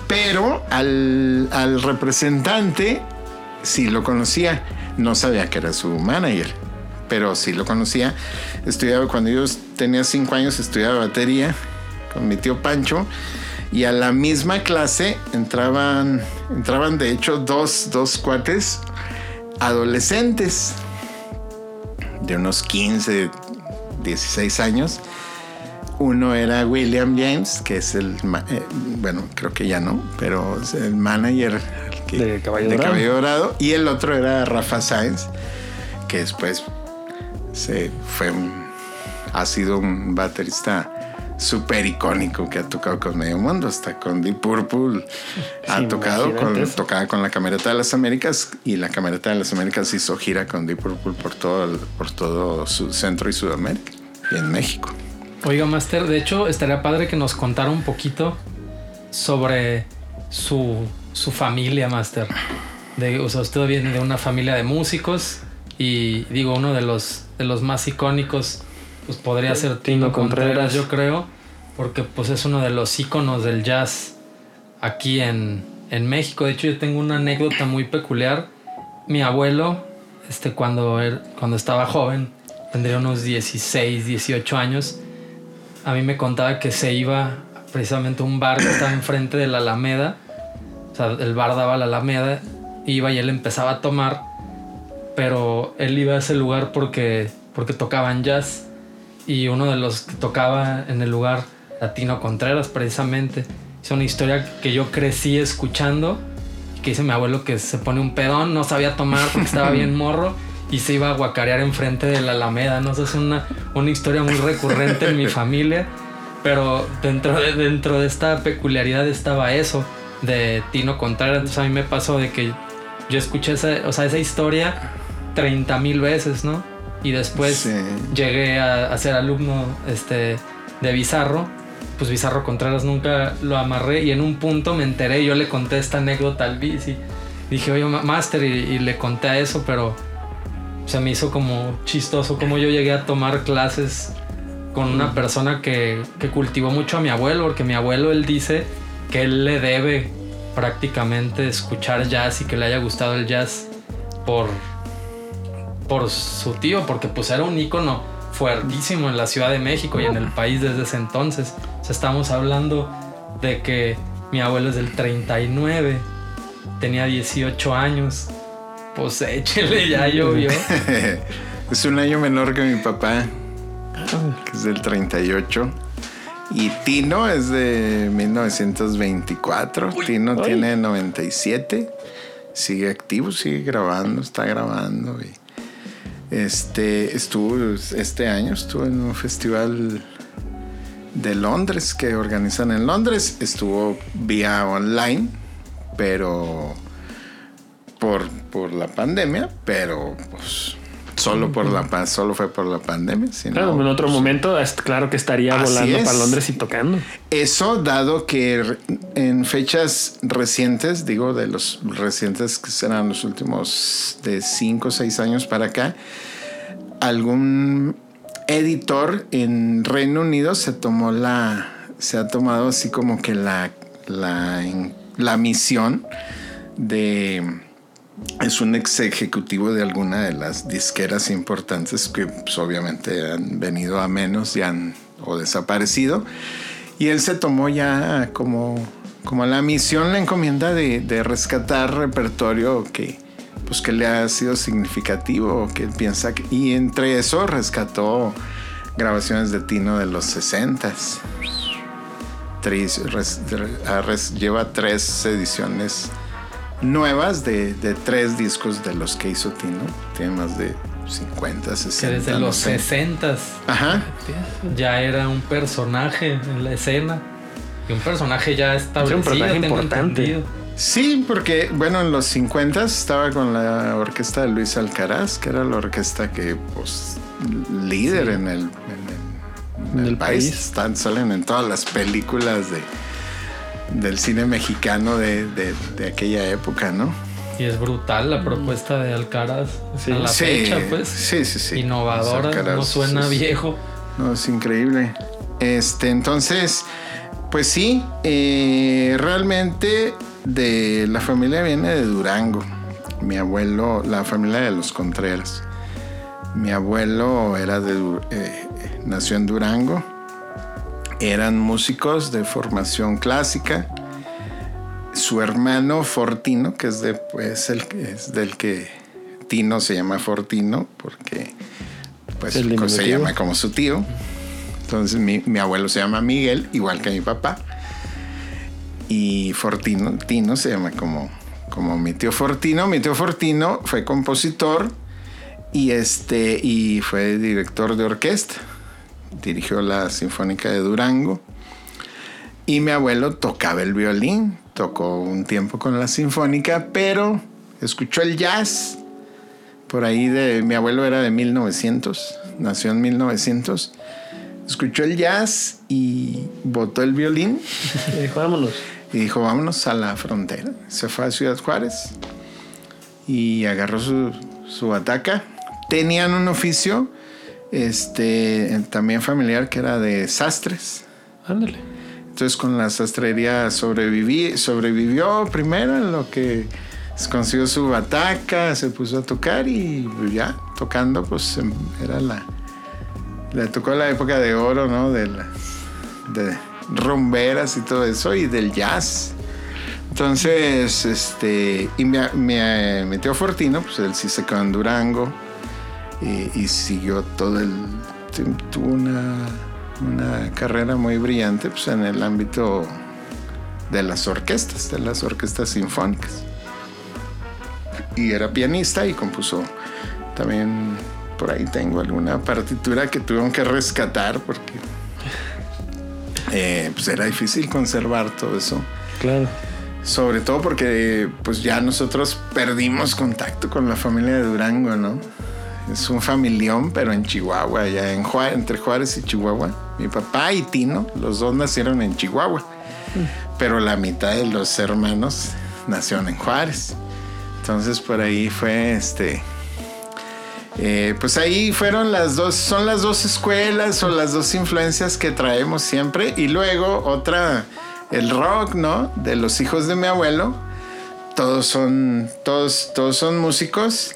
pero al, al representante sí lo conocía. No sabía que era su manager, pero sí lo conocía. Estudiaba cuando yo tenía cinco años, estudiaba batería con mi tío Pancho. Y a la misma clase entraban, entraban de hecho dos, dos cuates adolescentes de unos 15, 16 años. Uno era William James, que es el, eh, bueno, creo que ya no, pero es el manager que- De Caballo de Dorado. Caballo Dorado. Y el otro era Rafa Sáenz, que después se fue un- ha sido un baterista súper icónico que ha tocado con medio mundo, hasta con Deep Purple, ha Sí, tocado con, tocaba la Camerata de las Américas y la Camerata de las Américas hizo gira con Deep Purple por todo, por todo su Centro y Sudamérica y en México. Oiga, Master, de hecho, estaría padre que nos contara un poquito sobre su, su familia, Master. De, o sea, usted viene de una familia de músicos y digo, uno de los, de los más icónicos, pues podría ser Tino Contreras, Contreras. yo creo, porque pues es uno de los íconos del jazz aquí en, en México. De hecho, yo tengo una anécdota muy peculiar. Mi abuelo, este, cuando, él- cuando estaba joven, tendría unos 16, 18 años, a mí me contaba que se iba precisamente a un bar que estaba enfrente de la Alameda. O sea, el bar daba a la Alameda, iba y él empezaba a tomar, pero él iba a ese lugar porque, porque tocaban jazz y uno de los que tocaba en el lugar, Latino Contreras, precisamente. Es una historia que yo crecí escuchando, que dice mi abuelo que se pone un pedón, no sabía tomar porque estaba bien morro y se iba a guacarear enfrente de la Alameda. No sé, es una, una historia muy recurrente en mi familia, pero dentro de, dentro de esta peculiaridad estaba eso de Tino Contreras. Entonces a mí me pasó de que yo escuché esa, o sea, esa historia 30 mil veces, ¿no? Y después Sí. llegué a, a ser alumno este, de Bizarro. Pues Bizarro Contreras nunca lo amarré y en un punto me enteré, yo le conté esta anécdota al bici. Dije, oye, ma- Master, y, y le conté a eso, pero se me hizo como chistoso como yo llegué a tomar clases con una persona que, que cultivó mucho a mi abuelo, porque mi abuelo él dice que él le debe prácticamente escuchar jazz y que le haya gustado el jazz por, por su tío, porque pues era un ícono fuertísimo en la Ciudad de México y en el país desde ese entonces. O sea, estamos hablando de que mi abuelo es del 39, tenía 18 años. Pues échele, ya llovió. es un año menor que mi papá, que es del 38. Y Tino es de 1924. Tino tiene 97. Sigue activo, sigue grabando, está grabando. Y este estuvo este año estuvo en un festival de Londres que organizan en Londres. Estuvo vía online, pero por, por la pandemia, pero pues solo por la pa- solo fue por la pandemia. Claro, en otro pues, momento, es claro que estaría volando es. para Londres y tocando. Eso dado que en fechas recientes, digo de los recientes que serán los últimos de 5 o 6 años para acá, algún editor en Reino Unido se tomó la, se ha tomado así como que la, la, la misión de, es un ex ejecutivo de alguna de las disqueras importantes que pues, obviamente han venido a menos y han o desaparecido. Y él se tomó ya como, como la misión, la encomienda de, de rescatar repertorio que, pues, que le ha sido significativo, que él piensa y entre eso rescató grabaciones de Tino de los 60s. Tres- res- re- ha res- lleva tres ediciones nuevas de, de tres discos de los que hizo Tino. Tiene más de 50, Que 60. desde no los sé. 60 Ajá. ya era un personaje en la escena. Y un personaje ya establecido. personaje tengo importante. entendido. Sí, porque bueno, en los 50 estaba con la orquesta de Luis Alcaraz, que era la orquesta que, pues, líder en el, en el- en En el el país. país. Están, salen en todas las películas de, del cine mexicano de, de- de aquella época, ¿no? Y es brutal la propuesta de Alcaraz. Sí. A la sí, fecha, pues. sí, sí, sí. Innovadora, Alcaraz no suena viejo. No, es increíble. Este, entonces, pues sí, eh, realmente de la familia viene de Durango. Mi abuelo, la familia de los Contreras. Mi abuelo era de, eh, nació en Durango. Eran músicos de formación clásica. Su hermano Fortino, que es de, pues, el, es del que Tino se llama Fortino, porque pues El se llama como su tío. Entonces mi, mi abuelo se llama Miguel, igual que mi papá. Y Fortino, Tino se llama como, como mi tío Fortino. Mi tío Fortino fue compositor y, este, y fue director de orquesta. Dirigió la Sinfónica de Durango. Y mi abuelo tocaba el violín, tocó un tiempo con la Sinfónica, pero escuchó el jazz. Por ahí de mi abuelo era de 1900, nació en 1900. Escuchó el jazz y botó el violín Y dijo, vámonos. y dijo, vámonos a la frontera. Se fue a Ciudad Juárez y agarró su, su bataca. Tenían un oficio este, también familiar que era de sastres. Ándale. Entonces con la sastrería sobreviví, sobrevivió primero en lo que consiguió su bataca, se puso a tocar y ya tocando pues em, era la... Le tocó la época de oro, ¿no? De, la, de rumberas y todo eso y del jazz. Entonces, este, y mi, mi, mi tío Fortino, pues él sí se quedó en Durango y, y siguió todo el... tuvo una una carrera muy brillante pues, en el ámbito de las orquestas, de las orquestas sinfónicas. Y era pianista y compuso también, por ahí tengo alguna partitura que tuvieron que rescatar porque eh, pues era difícil conservar todo eso. Claro. Sobre todo porque pues ya nosotros perdimos contacto con la familia de Durango, ¿no? Es un familión, pero en Chihuahua, ya en Juárez, entre Juárez y Chihuahua. Mi papá y Tino, los dos nacieron en Chihuahua, pero la mitad de los hermanos nacieron en Juárez. Entonces por ahí fue este. eh, pues ahí fueron las dos, son las dos escuelas o las dos influencias que traemos siempre. Y luego otra, el rock, ¿no? De los hijos de mi abuelo. Todos son, todos, todos son músicos.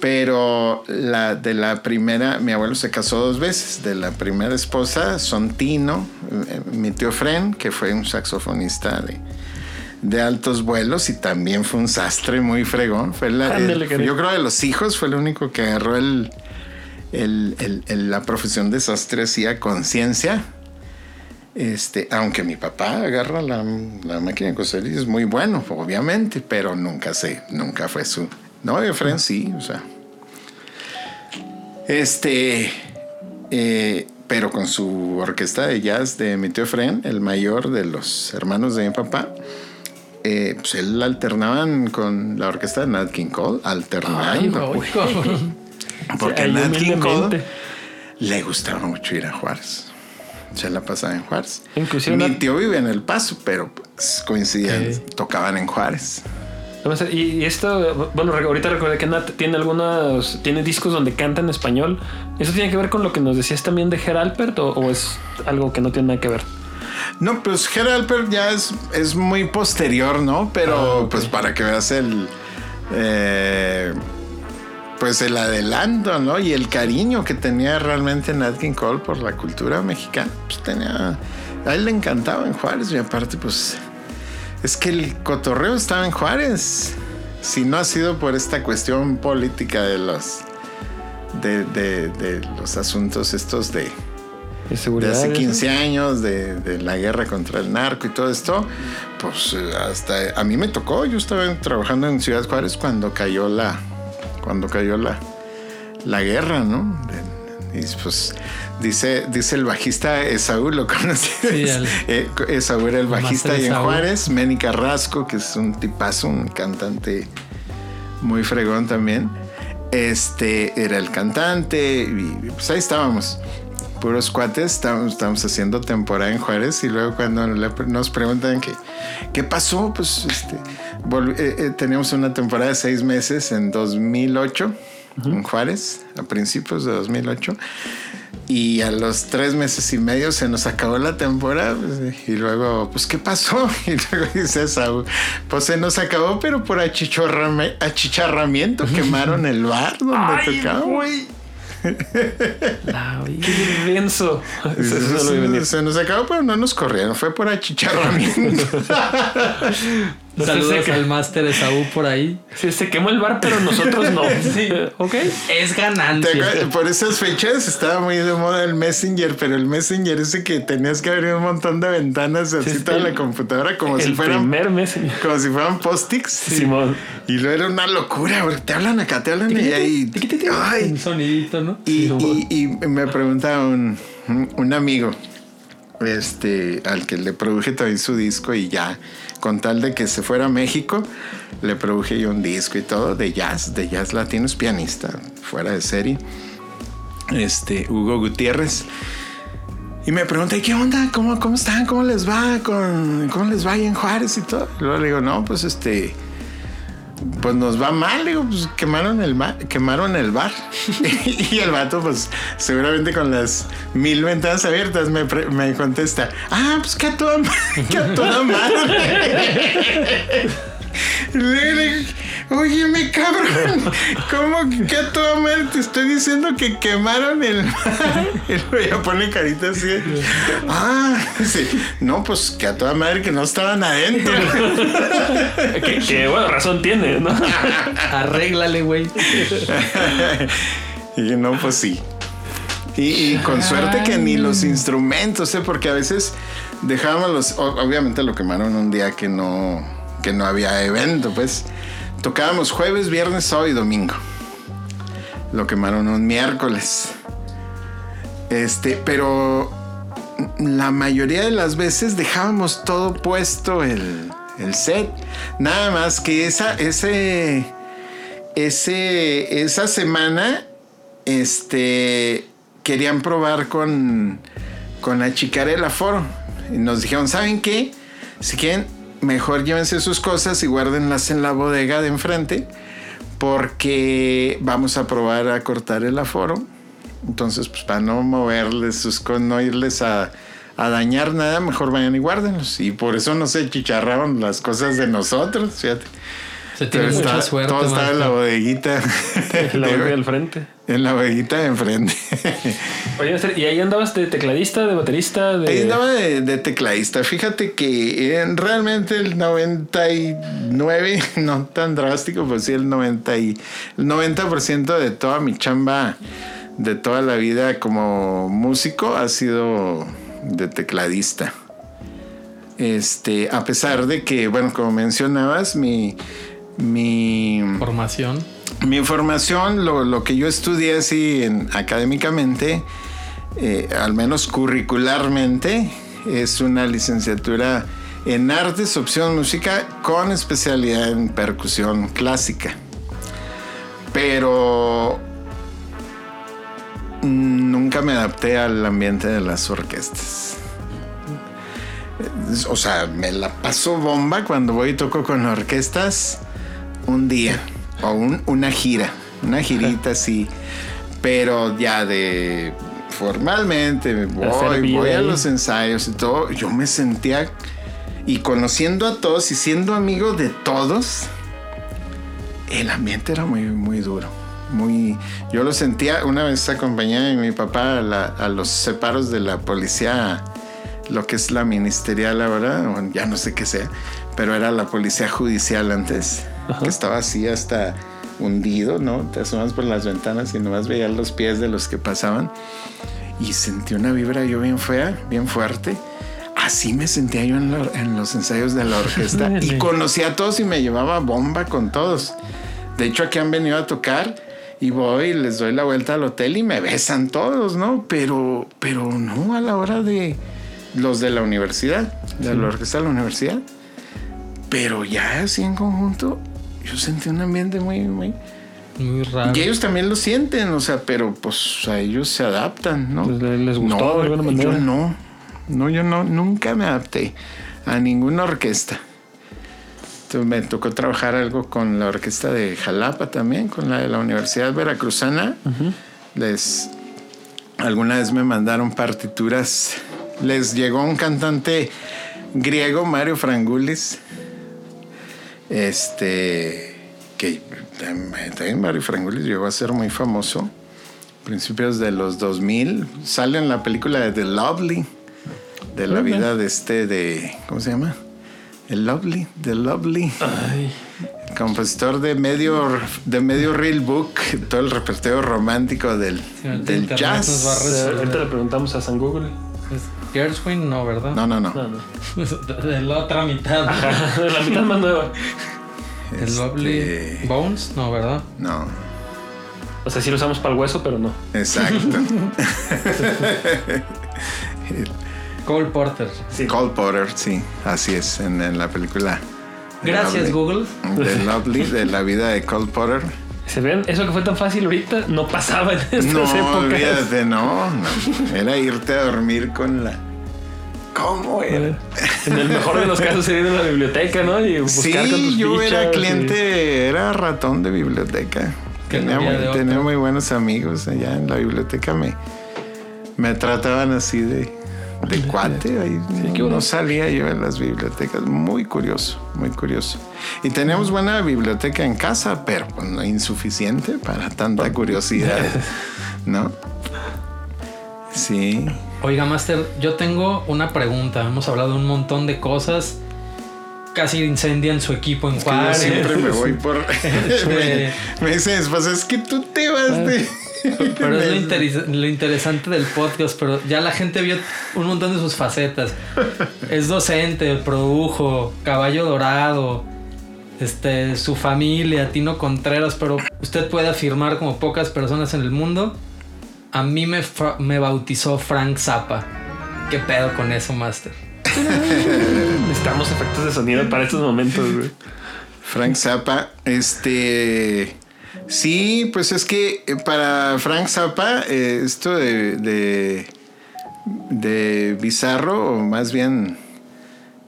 Pero la de la primera, mi abuelo se casó dos veces. De la primera esposa son Tino, eh, mi tío Fren, que fue un saxofonista de, de altos vuelos y también fue un sastre muy fregón. Fue la- Ándale, el- cariño. yo creo de los hijos fue el único que agarró el, la profesión de sastre así a conciencia. Este, aunque mi papá agarra la, la máquina de coser y es muy bueno, obviamente, pero nunca sé, nunca fue su. No, Efren sí, o sea. Este, eh, pero con su orquesta de jazz de mi tío Efren, el mayor de los hermanos de mi papá, eh, pues él alternaban con la orquesta de Nat King Cole, alternando. Ay, porque Ahí Nat King Cole le gustaba mucho ir a Juárez. Se la pasaba en Juárez. Inclusive Mi tío vive en El Paso, pero pues, coincidían, tocaban en Juárez. Y, y esto, bueno, ahorita recordé que Nat tiene algunos, tiene discos donde canta en español. ¿Eso tiene que ver con lo que nos decías también de Geralpert o, o es algo que no tiene nada que ver? No, pues Geralper ya es, es muy posterior, ¿no? Pero Ah, pues para que veas el... eh, pues el adelanto, ¿no? Y el cariño que tenía realmente Nat King Cole por la cultura mexicana. Pues tenía... A él le encantaba en Juárez y aparte pues... Es que el cotorreo estaba en Juárez. Si no ha sido por esta cuestión política de los... De, de- de los asuntos estos de De hace eso. 15 años, de, de la guerra contra el narco y todo esto, pues eh, hasta a mí me tocó, yo estaba trabajando en Ciudad Juárez cuando cayó la cuando cayó la la guerra, ¿no? Y pues dice, dice el bajista Esaú, lo conocí. Eh, Esaú era el bajista ahí en Juárez, Meni Carrasco, que es un tipazo, un cantante muy fregón también. Este era el cantante, y pues ahí estábamos. Puros cuates, estamos, haciendo temporada en Juárez y luego cuando nos preguntan que, qué pasó, pues este, eh, eh, teníamos una temporada de seis meses en 2008 en Juárez, a principios de 2008. Y a los tres meses y medio se nos acabó la temporada. Pues, y luego, pues, ¿qué pasó? Y luego dice Saúl, pues se nos acabó, pero por achicharramiento quemaron el bar donde tocamos. Qué denso. Se, nos acabó, pero no nos corrieron. Fue por achicharramiento. Saludos al máster Saúl por ahí. Sí, se quemó el bar, pero nosotros no. sí. Ok. Es ganancia. Por esas fechas estaba muy de moda el Messenger, pero el Messenger ese que tenías que abrir un montón de ventanas así toda la computadora como si fueran. Primer Messenger. Como si fueran post-its. Simón. Y luego era una locura, te hablan acá, te hablan y ahí. Un sonidito, ¿no? Y, y, me pregunta un, un amigo este, al que le produje también su disco y ya, con tal de que se fuera a México, le produje yo un disco y todo de jazz, de jazz latino, es pianista, fuera de serie, este, Hugo Gutiérrez. Y me pregunta, ¿qué onda? ¿Cómo, cómo están? ¿Cómo les va? ¿Cómo les va ahí en Juárez y todo? Y luego le digo, no, pues este, pues nos va mal, digo, pues quemaron el, quemaron el bar. y el vato, pues seguramente con las mil ventanas abiertas, me, me contesta, ah, pues que a toda, que a toda madre. Óyeme, cabrón, ¿cómo que a toda madre te estoy diciendo que quemaron el mar? Y ya pone carita así. Ah, sí. No, pues que a toda madre que no estaban adentro. que, bueno, razón tiene, ¿no? Arréglale, güey. y no, pues sí. Y, con suerte que ni los instrumentos, ¿eh? porque a veces dejábamos los. Obviamente lo quemaron un día que no, que no había evento, pues. Tocábamos jueves, viernes, sábado y domingo. Lo quemaron un miércoles. Este, pero la mayoría de las veces dejábamos todo puesto el, el set. Nada más que esa, ese, ese, esa semana, este, querían probar con, con achicar el aforo. Y nos dijeron, ¿saben qué? Si quieren, mejor llévense sus cosas y guárdenlas en la bodega de enfrente porque vamos a probar a cortar el aforo. Entonces, pues para no moverles sus no irles a, a, dañar nada, mejor vayan y guárdenlos. Y por eso no se chicharraban las cosas de nosotros, fíjate. Se tiene mucha suerte. Todo estaba en la bodeguita. En la bodeguita del frente. En la bodeguita de enfrente. Oye, ¿y ahí andabas de tecladista, de baterista? De... Ahí andaba de, tecladista. Fíjate que en realmente el 99, no tan drástico, pues sí, el 90, y, el 90% de toda mi chamba de toda la vida como músico ha sido de tecladista. Este, a pesar de que, bueno, como mencionabas, mi mi formación. Mi formación, lo, que yo estudié así en, académicamente, eh, al menos curricularmente, es una licenciatura en artes, opción música, con especialidad en percusión clásica. Pero nunca me adapté al ambiente de las orquestas. O sea, me la paso bomba cuando voy y toco con orquestas un día o una gira, una girita así, pero ya de formalmente voy, voy a los ensayos y todo, yo me sentía y conociendo a todos y siendo amigo de todos, el ambiente era muy, muy duro. Muy, yo lo sentía una vez acompañé a mi papá a, los separos de la policía, lo que es la ministerial ahora, ya no sé qué sea, pero era la policía judicial antes que estaba así hasta hundido, ¿no? Te asomas por las ventanas y nomás veías los pies de los que pasaban. Y sentí una vibra yo bien fea, bien fuerte. así me sentía yo en, lo- en los ensayos de la orquesta y Órale. conocía a todos y me llevaba bomba con todos. De hecho, aquí han venido a tocar y voy les doy la vuelta al hotel y me besan todos, ¿no? Pero, pero no a la hora de los de la universidad, de la orquesta de la universidad. Pero ya así en conjunto, yo sentí un ambiente muy, muy... Muy raro. Y ellos también lo sienten, o sea, pero pues a ellos se adaptan, ¿no? Pues, ¿le- les gustó de alguna manera? Yo no, no, yo no, nunca me adapté a ninguna orquesta. Entonces, me tocó trabajar algo con la orquesta de Jalapa también, con la de la Universidad Veracruzana. Les alguna vez me mandaron partituras. Les llegó un cantante griego, Mario Frangulis. Este que también Mario Frangulis llegó a ser muy famoso. Principios de los 2000 sale en la película de The Lovely de la vida de este de ¿cómo se llama? El Lovely, The Lovely Ay, compositor de medio de medio real book, todo el repertorio romántico del, Sí, del jazz. ahorita le preguntamos a San Google. Es Gershwin, no, ¿verdad? No, no, no. No, no. De la otra mitad. la mitad más nueva. El Este, Lovely Bones, no, ¿verdad? No, O sea, sí lo usamos para el hueso, pero no. exacto. Cole Porter. Sí. Cole Potter, sí, así es, en, en la película. Gracias, Lovely. Google. The Lovely, de la vida de Cole Potter. Se ven, eso que fue tan fácil ahorita no pasaba en estas No, épocas. olvídate, no, no. Era irte a dormir con la. ¿Cómo era? En el mejor de los casos, ir a la biblioteca, ¿no? Y buscar con tus Sí, yo era cliente, era ratón de biblioteca. Tenía, muy, tenía muy buenos amigos allá en la biblioteca. Me, me trataban así de, de cuate. Ahí qué no, bueno. salía yo en las bibliotecas. Muy curioso, muy curioso. Y teníamos buena biblioteca en casa, pero pues, no insuficiente para tanta curiosidad. ¿No? Sí. Oiga, Master, yo tengo una pregunta. Hemos hablado de un montón de cosas. Casi incendian su equipo en Es que yo siempre me voy por. me, Este- me dicen, pues es que tú te vas de. Pero es lo, interes- lo interesante del podcast, pero ya la gente vio un montón de sus facetas. Es docente, produjo, caballo dorado, este, su familia, Tino Contreras, pero usted puede afirmar como pocas personas en el mundo, a mí me, me bautizó Frank Zappa. ¿Qué pedo con eso, Master? Necesitamos efectos de sonido para estos momentos, güey. Frank Zappa, este. Sí, pues es que eh, para Frank Zappa, eh, esto de, de, de bizarro, o más bien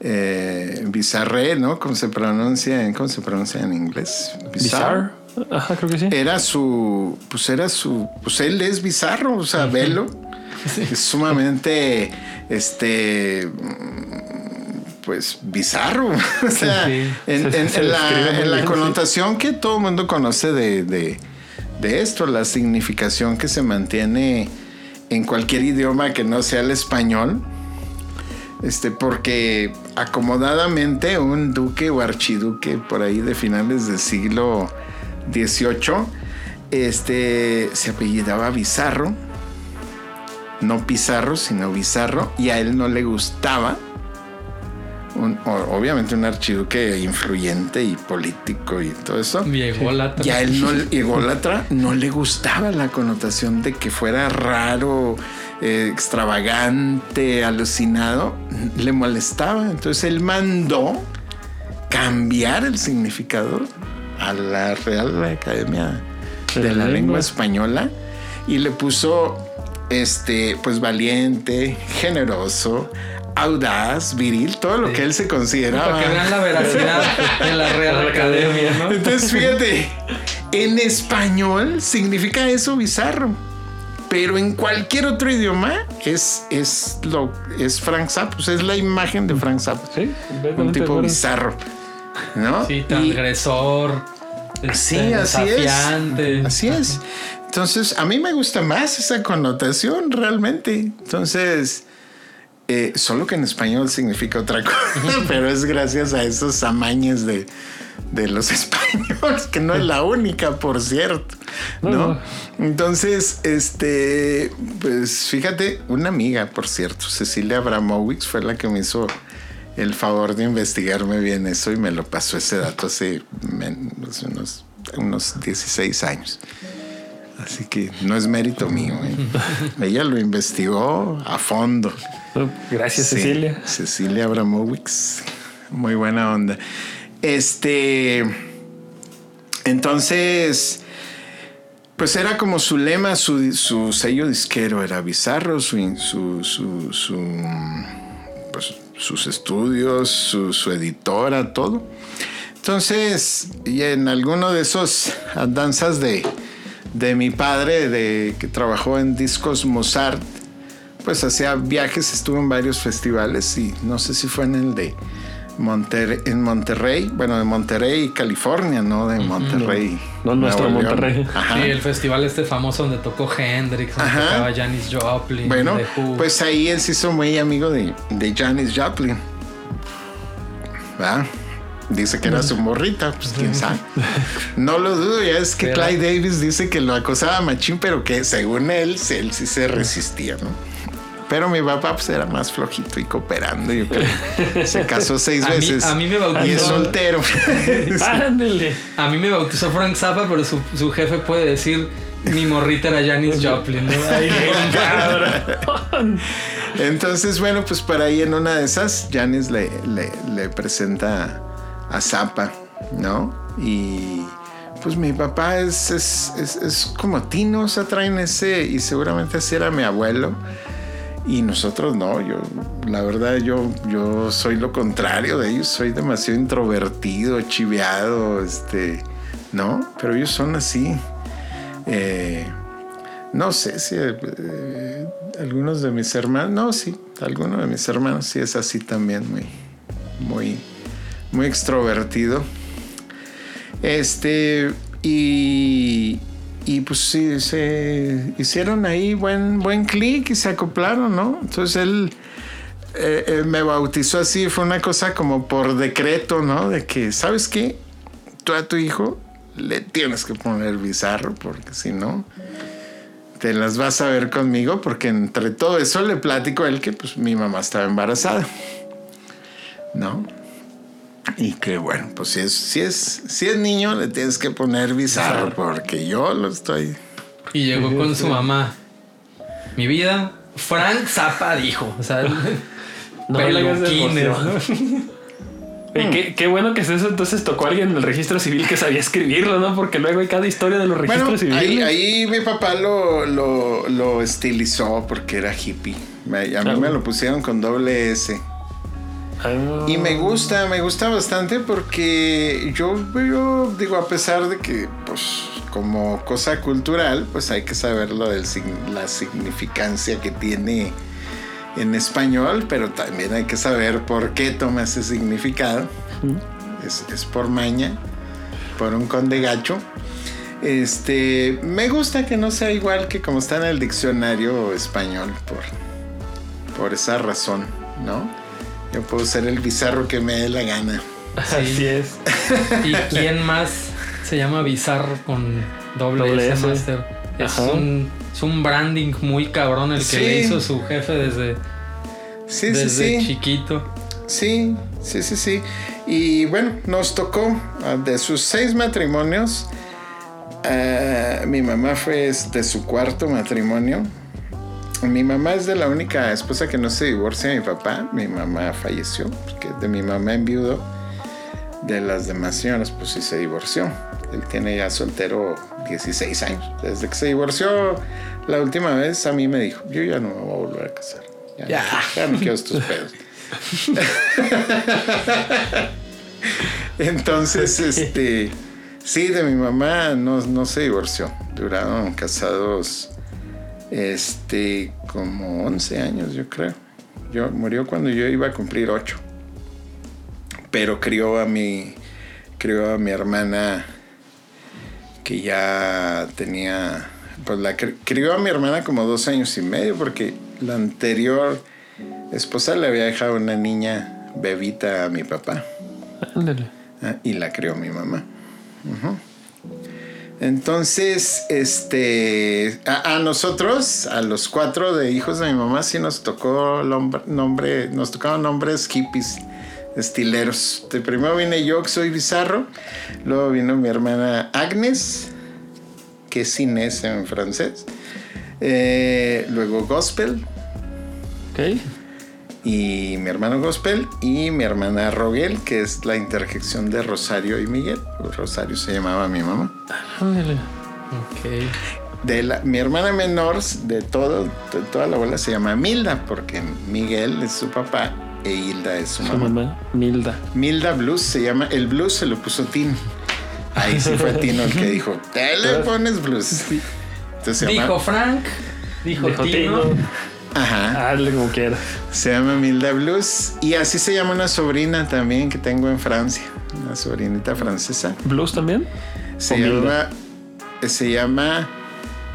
eh, bizarre, ¿no? ¿Cómo se pronuncia en, cómo se pronuncia en inglés? Bizarre. Ajá, creo que sí. Era su, pues era su, pues él es bizarro, o sea, velo. Es sumamente, este, pues bizarro. O sea, Sí. en, Se- en- se en describe la, muy en la bien, sí. connotación que todo el mundo conoce de, de, de esto, la significación que se mantiene en cualquier idioma que no sea el español. Este, porque acomodadamente un duque o archiduque por ahí de finales del siglo XVIII, este, se apellidaba Bizarro, no Pizarro, sino Bizarro, y a él no le gustaba, un- obviamente un archiduque influyente y político y todo eso, y a él no, ególatra, no le gustaba la connotación de que fuera raro, eh, extravagante, alucinado. Le molestaba. Entonces él mandó cambiar el significado a la Real Academia de la Lengua Española y le puso este pues valiente, generoso, audaz, viril, todo lo que él se consideraba. Para que vean la veracidad de la Real Academia, ¿no? Entonces, fíjate, en español significa eso bizarro. Pero en cualquier otro idioma es, es lo es Frank Zappa, sea, es la imagen de Frank Zappa. Sí, Un tipo bizarro. ¿No? Sí, transgresor. este, Sí, así es. desafiante. Así es. Entonces, a mí me gusta más esa connotación realmente. Entonces, eh, solo que en español significa otra cosa, pero es gracias a esos amañes de, de los españoles, que no es la única, por cierto, ¿no? Entonces, este, pues fíjate, una amiga, por cierto, Cecilia Abramowicz fue la que me hizo el favor de investigarme bien eso y me lo pasó ese dato hace unos, unos 16 años. Así que no es mérito mío. ¿eh? Ella lo investigó a fondo. Gracias, Cecilia. Cecilia Abramowicz. Muy buena onda. Este. Entonces. Pues era como su lema, su, sello disquero era bizarro, su, su, su, pues, sus estudios, su, editora, todo. Entonces, y en alguno de esos danzas de, de mi padre, de, que trabajó en discos Mozart, pues hacía viajes, estuvo en varios festivales y no sé si fue en el de Monterrey, en Monterrey, bueno, de Monterrey, California, no de Monterrey. No, nuestro Monterrey. Sí, el festival este famoso donde tocó Hendrix, donde tocaba Janis Joplin. Bueno, pues ahí él se hizo muy amigo de, de Janis Joplin. ¿verdad? Dice que era su morrita, pues quién sabe. No lo dudo, ya es que Clyde Davis dice que lo acosaba machín, pero que según él, él sí se resistía, ¿no? Pero mi papá pues, era más flojito y cooperando. Yo Se casó seis veces. a mí me bautizó. Y es soltero. A mí me bautizó Frank Zappa, pero su, su jefe puede decir mi morrita era Janis Joplin. ¿no? Entonces, bueno, pues para ahí en una de esas, Janis le, le, presenta a Zappa, ¿no? Y pues mi papá es, es, es, como Tino, o sea, ese, y seguramente así era mi abuelo y nosotros no, yo, la verdad, yo, yo soy lo contrario de ellos, soy demasiado introvertido, chiveado, este, ¿no? Pero ellos son así. Eh, no sé si eh, algunos de mis hermanos, no, sí, algunos de mis hermanos sí es así también, muy, muy, muy extrovertido. Este, y, y pues sí, se hicieron ahí buen, buen clic y se acoplaron, ¿no? Entonces él eh, eh, me bautizó así, fue una cosa como por decreto, ¿no? De que, ¿sabes qué? Tú a tu hijo le tienes que poner bizarro, porque si no, te las vas a ver conmigo, porque entre todo eso le platico a él que pues mi mamá estaba embarazada, ¿no? Y que bueno, pues si es, si es, si es niño, le tienes que poner bizarro, porque yo lo estoy. Y llegó con su mamá. Mi vida, Frank Zappa dijo. O sea, no qué, qué, bueno que es eso. Entonces tocó a alguien en el registro civil que sabía escribirlo, ¿no? Porque luego hay cada historia de los registros civiles. Ahí, ahí, mi papá lo, lo, lo, estilizó porque era hippie. A mí me lo pusieron con doble S. Y me gusta, me gusta bastante porque yo, yo digo, a pesar de que, pues, como cosa cultural, pues hay que saber lo de la significancia que tiene en español, pero también hay que saber por qué toma ese significado. Es, es, por maña, por un conde gacho. Este, me gusta que no sea igual que como está en el diccionario español, por, por esa razón, ¿no? Yo puedo ser el bizarro que me dé la gana. Así es. ¿Y quién más se llama bizarro con doble, S, Master? Es un, es un, branding muy cabrón el que le hizo su jefe desde, sí, desde chiquito. Sí, sí, sí, sí. Y bueno, nos tocó ah, de sus seis matrimonios. Uh, mi mamá fue de su cuarto matrimonio. Mi mamá es de la única esposa que no se divorcia de mi papá. Mi mamá falleció, porque de mi mamá en viudo, de las demás señoras, pues sí se divorció. Él tiene ya soltero 16 años. Desde que se divorció la última vez, a mí me dijo: Yo ya no me voy a volver a casar. Ya, ya. No, quiero estos pedos. Entonces, este. Sí, de mi mamá no, no se divorció. Duraron casados este, como 11 años, yo creo. Yo, murió cuando yo iba a cumplir 8. Pero crió a mi, crió a mi hermana que ya tenía, pues la crió a mi hermana como dos años y medio porque la anterior esposa le había dejado una niña bebita a mi papá. Ah, y la crió mi mamá. Entonces, este, a, nosotros, a los cuatro de hijos de mi mamá, sí nos tocó lombre- nombre, nos tocaban nombres hippies, estileros. De primero vine yo, que soy bizarro, luego vino mi hermana Agnes, que es Inés en francés, eh, luego Gospel, Ok. Y mi hermano Gospel y mi hermana Roguel, que es la interjección de Rosario y Miguel. Rosario se llamaba mi mamá. Ándale. Ok. De la, mi hermana menor de, todo, de toda la abuela se llama Milda, porque Miguel es su papá e Hilda es su Su mamá. mamá, Milda. Milda Blues se llama, el blues se lo puso Tino. Ahí sí fue Tino el que dijo, te le pones blues. Entonces llama, Dijo Frank, dijo, Dijo Tino. Tino. Ajá, Hazle como quieras. se llama Milda Blues. Y así se llama una sobrina también que tengo en Francia, una sobrinita francesa. ¿Blues también? Se llama, se llama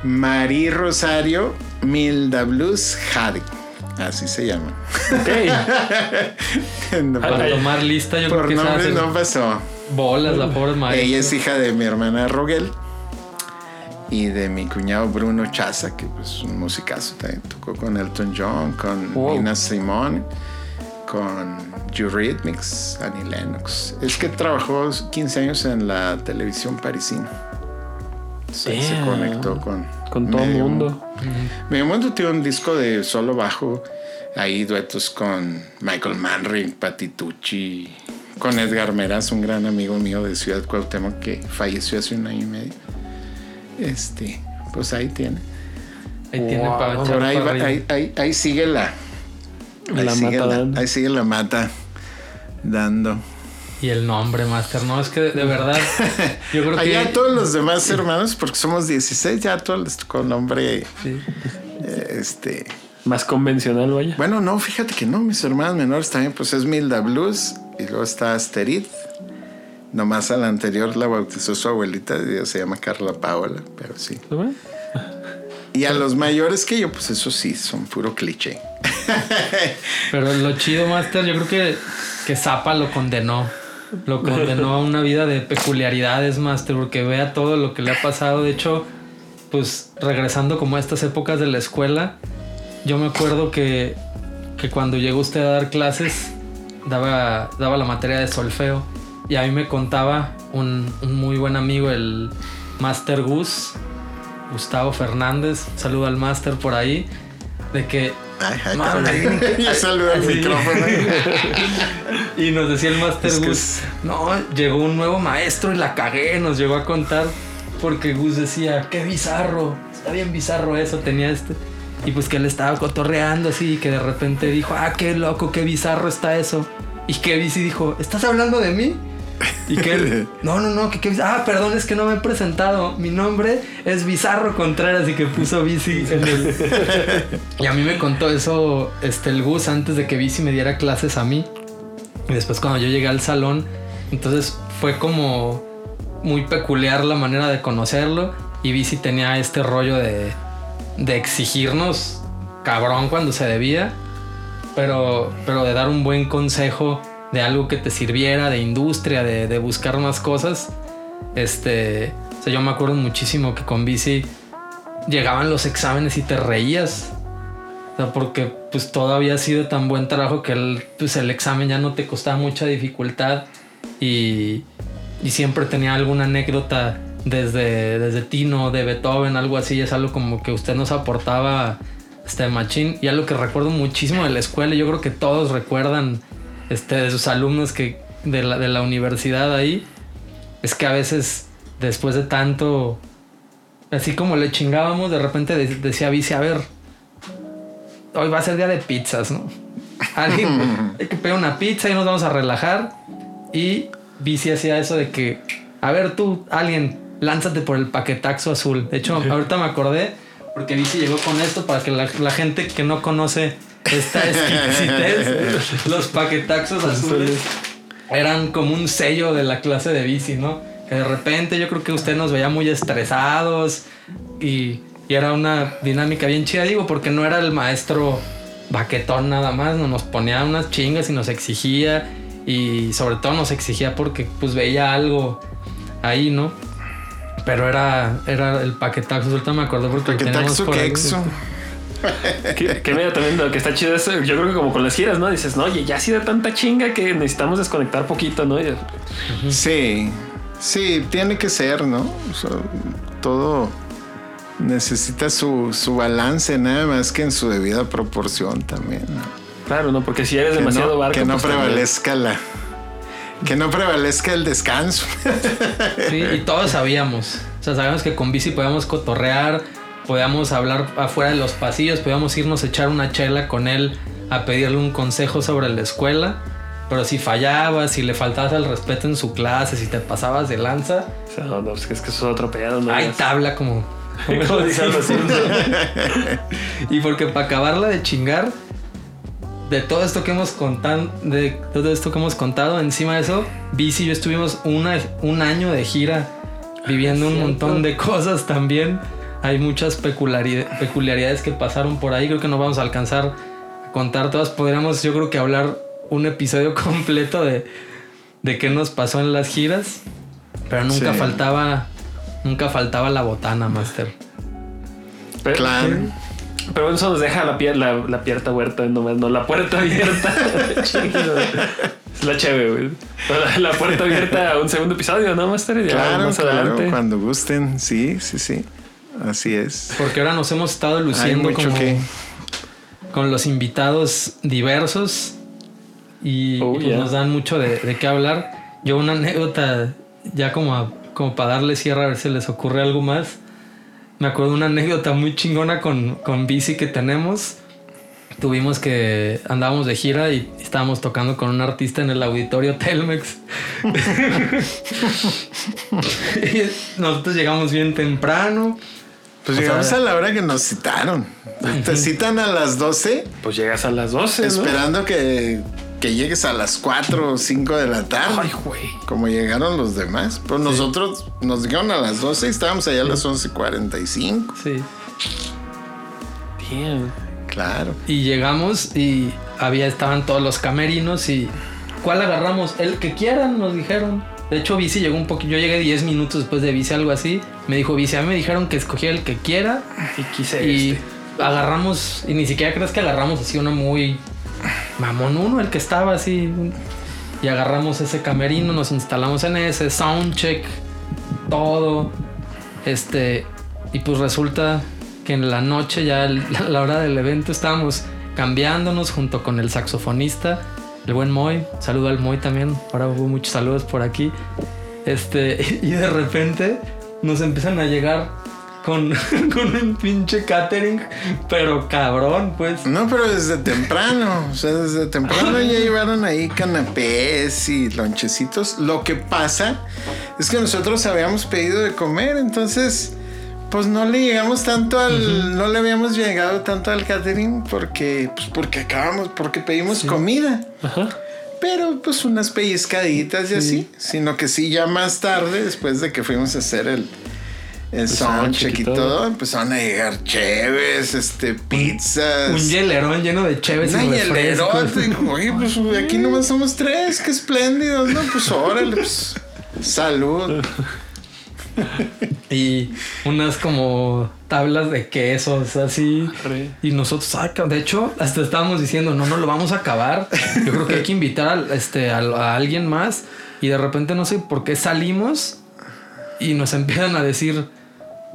Marie Rosario Milda Blues Jade. Así se llama. Ok. No, por, tomar lista, yo por creo que nombre no pasó. bolas la pobre maestra. Ella es hija de mi hermana Roguel y de mi cuñado Bruno Chaza, que pues, es un musicazo también. Tocó con Elton John, con Wow. Nina Simone, con Eurythmics, Annie Lennox. Es que trabajó 15 años en la televisión parisina. Se Damn. conectó con, Con todo el mundo. Medio Mundo tiene un disco de solo bajo. Ahí duetos con Michael Manring, Patitucci, con Edgar Meraz, un gran amigo mío de Ciudad Cuauhtémoc que falleció hace un año y medio. Este, pues ahí tiene. Ahí tiene para Por ahí, para va- arriba. ahí, ahí- ahí sigue la. Ahí, La sigue mata la, dando. ahí sigue la mata dando. Y el nombre, Master. No, es que de, de verdad. Yo creo que. Allá todos los demás hermanos, porque somos 16, ya todos les tocó nombre. Sí. eh, Este. Más convencional, vaya. Bueno, no, fíjate que no, mis hermanas menores también, pues es Milda Blues y luego está Asterid. Nomás a la anterior la bautizó su abuelita, se llama Carla Paola, pero sí. Y a los mayores que yo, pues eso sí, son puro cliché. Pero lo chido, Master, yo creo que, que Zappa lo condenó. Lo condenó a una vida de peculiaridades, Master, porque vea todo lo que le ha pasado. De hecho, pues regresando como a estas épocas de la escuela, yo me acuerdo que, que cuando llegó usted a dar clases, daba, daba la materia de solfeo. Y a mí me contaba un, un muy buen amigo, el Master Gus, Gustavo Fernández. Saludo al Master por ahí. De que Ay, ay, Madre, al micrófono. Y nos decía el Master Es que Gus, es- no, llegó un nuevo maestro y la cagué, nos llegó a contar, porque Gus decía, qué bizarro, está bien bizarro eso, tenía este. Y pues que él estaba cotorreando así, y que de repente dijo, ah, qué loco, qué bizarro está eso. Y que Bici dijo, ¿estás hablando de mí? Y que él, no, no, no, que, que ah, perdón, es que no me he presentado. Mi nombre es Bizarro Contreras y que puso Bici en el. y a mí me contó eso este, el Gus antes de que Bici me diera clases a mí. Y después cuando yo llegué al salón, entonces fue como muy peculiar la manera de conocerlo. Y Bici tenía este rollo de, de exigirnos cabrón cuando se debía, pero, pero de dar un buen consejo de algo que te sirviera, de industria, de, de buscar más cosas. Este, o sea, yo me acuerdo muchísimo que con Bici llegaban los exámenes y te reías. O sea, porque pues todo había sido tan buen trabajo que el, pues, el examen ya no te costaba mucha dificultad y, y siempre tenía alguna anécdota desde, desde Tino, de Beethoven, algo así. Es algo como que usted nos aportaba este machín y algo que recuerdo muchísimo de la escuela. Yo creo que todos recuerdan este, de sus alumnos que de la, de la universidad ahí. Es que a veces después de tanto, así como le chingábamos, de repente de- decía Vice, a ver, hoy va a ser día de pizzas, ¿no? Alguien, hay que pedir una pizza y nos vamos a relajar. Y Vici hacía eso de que, a ver tú, alguien, lánzate por el paquetaxo azul. De hecho, ahorita me acordé porque Vici llegó con esto para que la, la gente que no conoce esta exquisitez, los paquetaxos azules eran como un sello de la clase de bici, ¿no? Que de repente yo creo que usted nos veía muy estresados y, y era una dinámica bien chida, digo, porque no era el maestro baquetón nada más, no nos ponía unas chingas y nos exigía y sobre todo nos exigía porque pues veía algo ahí, ¿no? Pero era, era el paquetazo, ahorita me acuerdo porque Paquetaxo por ahí. Que mira, también lo que está chido es, yo creo que como con las giras, ¿no? Dices, no, oye, ya ha sido tanta chinga que necesitamos desconectar poquito, ¿no? Y- Sí, sí, tiene que ser, ¿no? O sea, todo necesita su, su balance, nada más que en su debida proporción también. ¿no? claro, ¿no? Porque si eres Que demasiado no, barco. que no pues, también- prevalezca la. Que no prevalezca el descanso. Sí, y todos sabíamos. O sea, sabíamos que con bici podíamos cotorrear, podíamos hablar afuera de los pasillos, podíamos irnos a echar una chela con él a pedirle un consejo sobre la escuela. Pero si fallabas, si le faltabas el respeto en su clase, si te pasabas de lanza, O sea, no, no, es que es otro pedo, ¿no? hay tabla como... Como dicen los Simpsons. y porque para acabarla de chingar, de todo esto que hemos contado, de todo esto que hemos contado, encima de eso, Bici y yo estuvimos una, un año de gira viviendo un montón de cosas también. Hay muchas peculiari- peculiaridades que pasaron por ahí. Creo que no vamos a alcanzar a contar todas. Podríamos, yo creo que hablar un episodio completo de, de qué nos pasó en las giras. Pero nunca Sí. faltaba, nunca faltaba la botana, Master. Pero, Claro. pero eso nos deja la, pier- la, la puerta huerta, nomás, no, la puerta abierta. Es la chévere, güey. La, la puerta abierta a un segundo episodio, ¿no, Master? Ya Claro, más claro, adelante. cuando gusten. Sí, sí, sí. Así es. Porque ahora nos hemos estado luciendo mucho como que. con los invitados diversos y, Oh, pues yeah. nos dan mucho de, de qué hablar. Yo una anécdota, ya como, a- como para darle cierre a ver si les ocurre algo más. Me acuerdo de una anécdota muy chingona con, con bici que tenemos. Tuvimos que andábamos de gira y estábamos tocando con un artista en el auditorio Telmex. Y Nosotros llegamos bien temprano. Pues O llegamos sea- a la hora que nos citaron. Te citan a las 12 Pues llegas a las 12, ¿no? esperando que, que llegues a las 4 o 5 de la tarde. Ay, güey. como llegaron los demás. Pues nosotros nos dijeron a las 12 y estábamos allá a las 11.45. Sí. Damn. Claro. Y llegamos y había, estaban todos los camerinos y ¿cuál agarramos? El que quieran, nos dijeron. De hecho, Bici llegó un poquito, yo llegué 10 minutos después de Bici, algo así. Me dijo Bici, a mí me dijeron que escogiera el que quiera Y quise y este. agarramos, y ni siquiera crees que agarramos así uno muy mamón uno, el que estaba así. Y agarramos ese camerino, nos instalamos en ese, soundcheck, todo. Este, y pues resulta que en la noche, ya el- a la hora del evento, estábamos cambiándonos junto con el saxofonista, el buen Moy. Saludo al Moy también. Ahora hubo muchos saludos por aquí. Este, y de repente nos empiezan a llegar con, con un pinche catering, pero cabrón, pues. No, pero desde temprano. O sea, desde temprano ya llevaron ahí canapés y lonchecitos. Lo que pasa es que nosotros habíamos pedido de comer, entonces. Pues no le llegamos tanto al. No le habíamos llegado tanto al catering porque. Pues porque acabamos. Porque pedimos comida. Ajá. Pero pues unas pellizcaditas y así. Sino que sí, ya más tarde, después de que fuimos a hacer el, el soundcheck y todo. empezaron a llegar cheves, este, pizzas. Un hielerón lleno de cheves y. Digo, Oye, pues aquí nomás somos tres, qué espléndidos, ¿no? Pues órale, pues. Salud. Y unas como tablas de quesos así. Arre. Y nosotros, saca. De hecho, hasta estábamos diciendo, no, no lo vamos a acabar. Yo creo que hay que invitar al- este, a, a alguien más. Y de repente no sé por qué salimos y nos empiezan a decir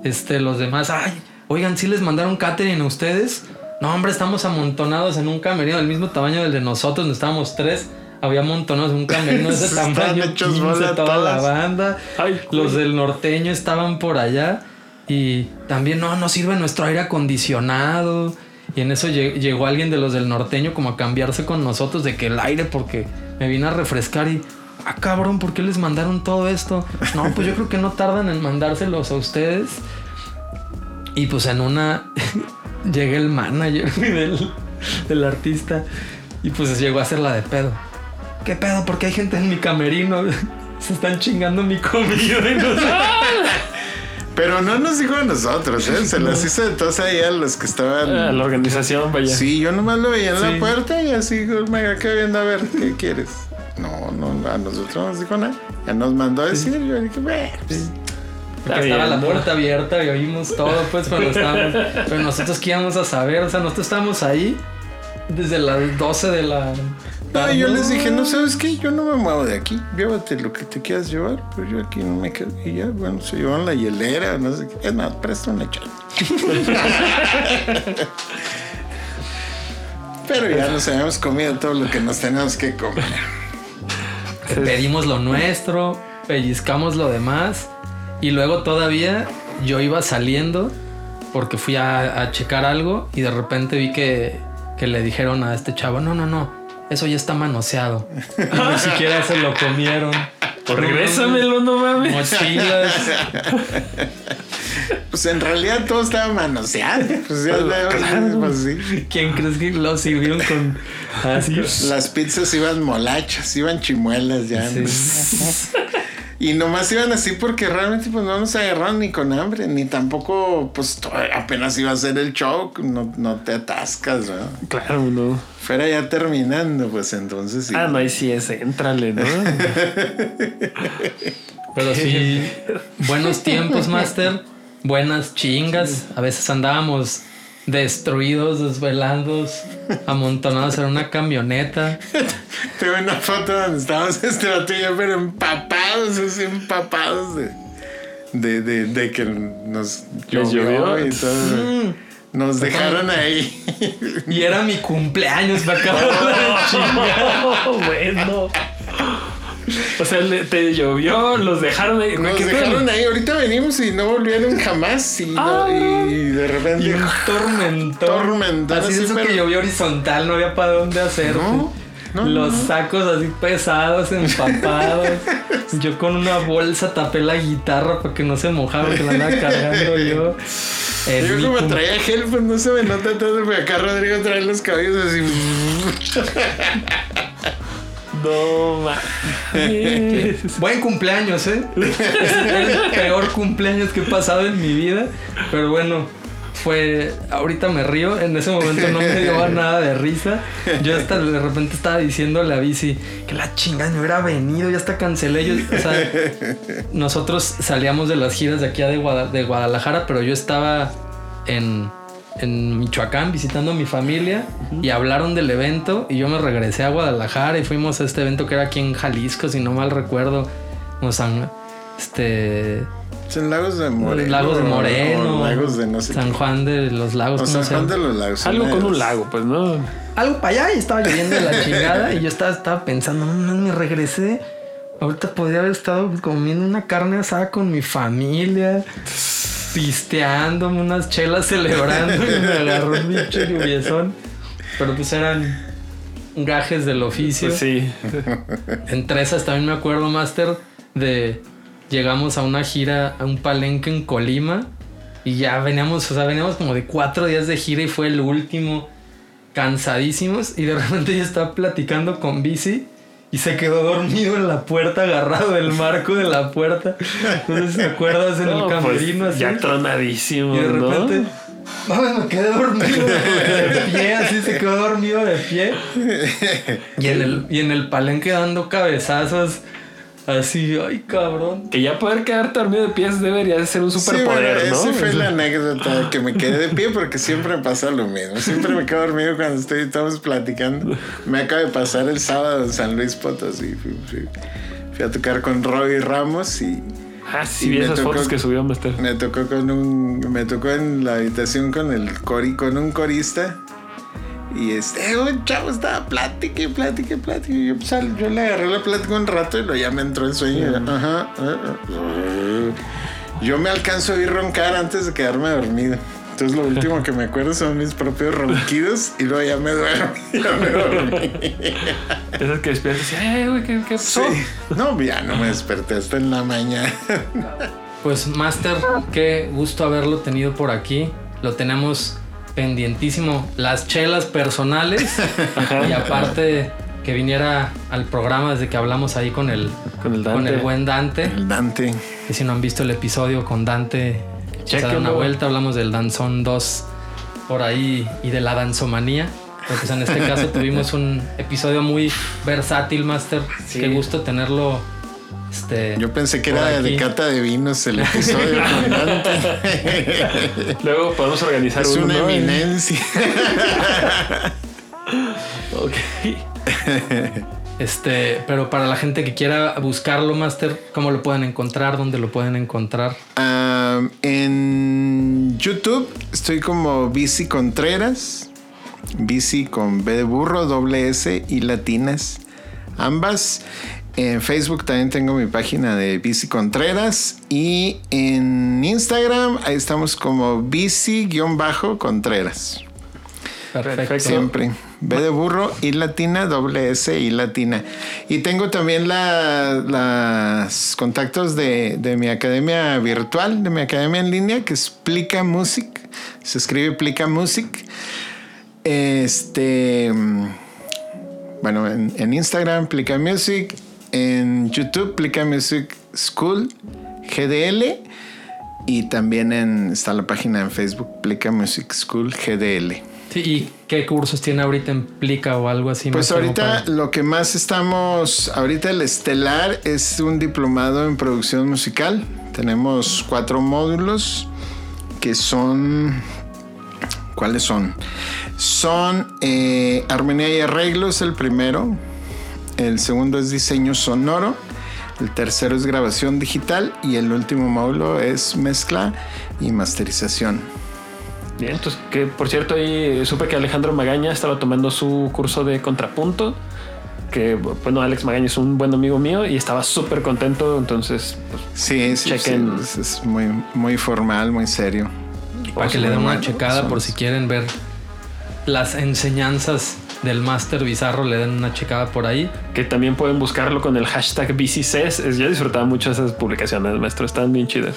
este, los demás, ay, oigan, si les mandaron catering a ustedes. No, hombre, estamos amontonados en un camerino del mismo tamaño del de nosotros, donde estábamos tres. Había amontonados en un camerino de ese tamaño, hechos 15, bola toda la banda. Ay, Los del norteño estaban por allá y también no, no sirve nuestro aire acondicionado. Y en eso lle- llegó alguien de los del norteño como a cambiarse con nosotros de que el aire porque me vine a refrescar y... Ah, cabrón, ¿por qué les mandaron todo esto? No, pues yo creo que no tardan en mandárselos a ustedes. Y pues en una llega el manager del, del artista y pues llegó a hacer la de pedo. ¿Qué pedo? Porque hay gente en mi camerino. Se están chingando mi comida y no sé. Pero no nos dijo a nosotros, ¿eh? Se las hizo de todos ahí a los que estaban. Ah, la organización, vaya. Sí, yo nomás lo veía en Sí. la puerta y así me quedé viendo a ver qué quieres. No, no, a nosotros no nos dijo nada. Ya nos mandó a decir, yo dije, pues, estaba bien, la ¿no? puerta abierta y oímos todo, pues, cuando estábamos. Pero nosotros qué íbamos a saber, o sea, nosotros estábamos ahí desde las 12 de la. No, yo les dije, no sabes qué, yo no me muevo de aquí, llévate lo que te quieras llevar, pero yo aquí no me quedo. Y ya, bueno, se llevaron la hielera, no sé qué. Es más, presta una chela. pero ya nos habíamos comido todo lo que nos teníamos que comer. Pedimos lo nuestro, pellizcamos lo demás y luego todavía yo iba saliendo porque fui a, a checar algo y de repente vi que, que le dijeron a este chavo, no, no, no, eso ya está manoseado. Y ni siquiera se lo comieron. Pues regrésamelo, no mames. Mochilas. Pues en realidad todo estaba manoseado. Pues ya Claro. pues sí. ¿Quién crees que lo sirvieron con así? Las pizzas iban molachas, iban chimuelas ya. ¿no? Y nomás iban así porque realmente pues no nos agarraron ni con hambre, ni tampoco pues apenas iba a ser el show, no, no te atascas, ¿no? Claro, no. Fuera ya terminando, pues entonces sí. Ah, no, ahí sí es, éntrale, ¿no? Pero sí, buenos tiempos, Master. Buenas chingas. A veces andábamos destruidos, desvelados, amontonados en una camioneta. Tengo una foto donde estábamos este yo, pero empapados, así empapados de, de, de, de que nos ¿Les llovió, llovió? y todo. Nos dejaron ahí. Y era mi cumpleaños, me acabo de chingar. Bueno. O sea, le- te llovió, los dejaron ahí. Nos dejaron ahí. Ahorita venimos y no volvieron jamás. Y, no- Ah. y de repente. Y un. Tormentón, Así así, eso que pero- llovió horizontal, no había para dónde hacer. No, no, Los sacos así pesados, empapados. yo con una bolsa tapé la guitarra para que no se mojara, que la andaba cargando yo. En Yo como cum- traía gel, pues no se me nota tanto, pero acá Rodrigo trae los cabellos así. No, mames. Buen cumpleaños, ¿eh? Es el peor cumpleaños que he pasado en mi vida. Pero bueno, fue. Ahorita me río. En ese momento no me dio nada de risa. Yo hasta de repente estaba diciéndole a Bici que la chingada me hubiera venido. Ya hasta cancelé. Yo, o sea, nosotros salíamos de las giras de aquí a de, Guada- de Guadalajara, pero yo estaba en. En Michoacán visitando a mi familia y hablaron del evento y yo me regresé a Guadalajara y fuimos a este evento que era aquí en Jalisco, si no mal recuerdo. O San, este, Son lagos de Moreno. Lagos de Moreno, o Lagos de no sé San qué. Juan de los Lagos. O ¿cómo San Juan de los Lagos. Algo con un lago, pues, ¿no? Algo para allá y estaba lloviendo de la chingada y yo estaba, estaba pensando, no, no, me regresé. Ahorita podría haber estado comiendo una carne asada con mi familia, pisteándome unas chelas celebrando y me agarró un pinche lluviezón. Pero pues eran gajes del oficio. Pues sí. Entre esas también me acuerdo, Master, de llegamos a una gira, a un palenque en Colima y ya veníamos, o sea, veníamos como de cuatro días de gira y fue el último, cansadísimos y de repente yo estaba platicando con Bici y se quedó dormido en la puerta, agarrado del marco de la puerta. No sé si te acuerdas en No, el pues, camerino así. ya tronadísimo, Y de ¿no? repente, mames, me quedé dormido de pie, así se quedó dormido de pie. Y en el, y en el palenque dando cabezazos, así, ay cabrón. Que ya poder quedarte dormido de pies debería de ser un superpoder, sí, ¿no? bueno, Esa fue la anécdota que me quedé de pie porque siempre me pasa lo mismo. Siempre me quedo dormido cuando estoy, estamos platicando. Me acaba de pasar el sábado en San Luis Potosí. Fui, fui- fui a tocar con Robbie Ramos y Ah, sí, Y esas tocó- fotos que subió Master. me tocó con un. Me tocó en la habitación con el cori, con un corista. Y este, un chavo estaba plática y plática y plática. Y yo, pues, yo le agarré la plática un rato y luego ya me entró el sueño. Ajá. ah, ah. Yo me alcanzo a oír roncar antes de quedarme dormido. Entonces lo último que me acuerdo son mis propios ronquidos y luego ya me duermo. Ya me dormí. Esas que despiertas y, ay, güey, ¿qué, qué Sí. pasó? No, ya no me desperté hasta en la mañana. Pues Master, qué gusto haberlo tenido por aquí. Lo tenemos pendientísimo. Las chelas personales. y aparte que viniera al programa desde que hablamos ahí con el, Con el con Dante. el buen Dante. El Dante. Y si no han visto el episodio con Dante, se da una vuelta. Hablamos del Danzón 2 por ahí y de la danzomanía. Pero pues en este caso tuvimos un episodio muy versátil, Master. Sí. Qué gusto tenerlo. Este, Yo pensé que era de cata de vinos el episodio con Dante. Luego podemos organizar Es uno. una ¿no? eminencia. Ok. Este, pero para la gente que quiera buscarlo, Master, ¿cómo lo pueden encontrar? ¿Dónde lo pueden encontrar? En YouTube estoy como Bici Contreras. Bici con B de burro, doble S y latinas. Ambas. En Facebook también tengo mi página de Bici Contreras. Y en Instagram ahí estamos como Bici-Contreras. Perfecto. Siempre. B de burro y latina, doble S y latina. Y tengo también la- las contactos de, de mi academia virtual, de mi academia en línea, que es Plica Music. Se escribe Plica Music. Este. mm, Bueno, en, en Instagram, Plica Music. En YouTube, Plica Music School, GDL. Y también en, está la página en Facebook, Plica Music School, GDL. Sí, ¿Y qué cursos tiene ahorita en Plica o algo así? Pues ahorita para- lo que más estamos, ahorita el estelar es un diplomado en producción musical. Tenemos cuatro módulos que son, ¿cuáles son? Son eh, armonía y arreglos el primero, el segundo es diseño sonoro, el tercero es grabación digital y el último módulo es mezcla y masterización. Bien, entonces, que por cierto, ahí supe que Alejandro Magaña estaba tomando su curso de contrapunto. Que bueno, Alex Magaña es un buen amigo mío y estaba súper contento. Entonces, pues, Sí, sí, Chequen. sí, es, muy, muy formal, muy serio. Para que le den una Son- checada por si quieren ver las enseñanzas del Master Bizarro, le den una checada por ahí. que también pueden buscarlo con el hashtag BCCES. Es- Yo disfrutaba mucho esas publicaciones, maestro. Están bien chidas.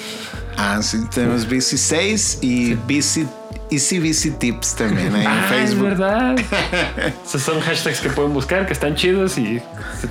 Ah, sí, tenemos Bici 6 y Bici, Easy Bici Tips también ahí en Ah, es Facebook. verdad. Esos son hashtags que pueden buscar, que están chidos y se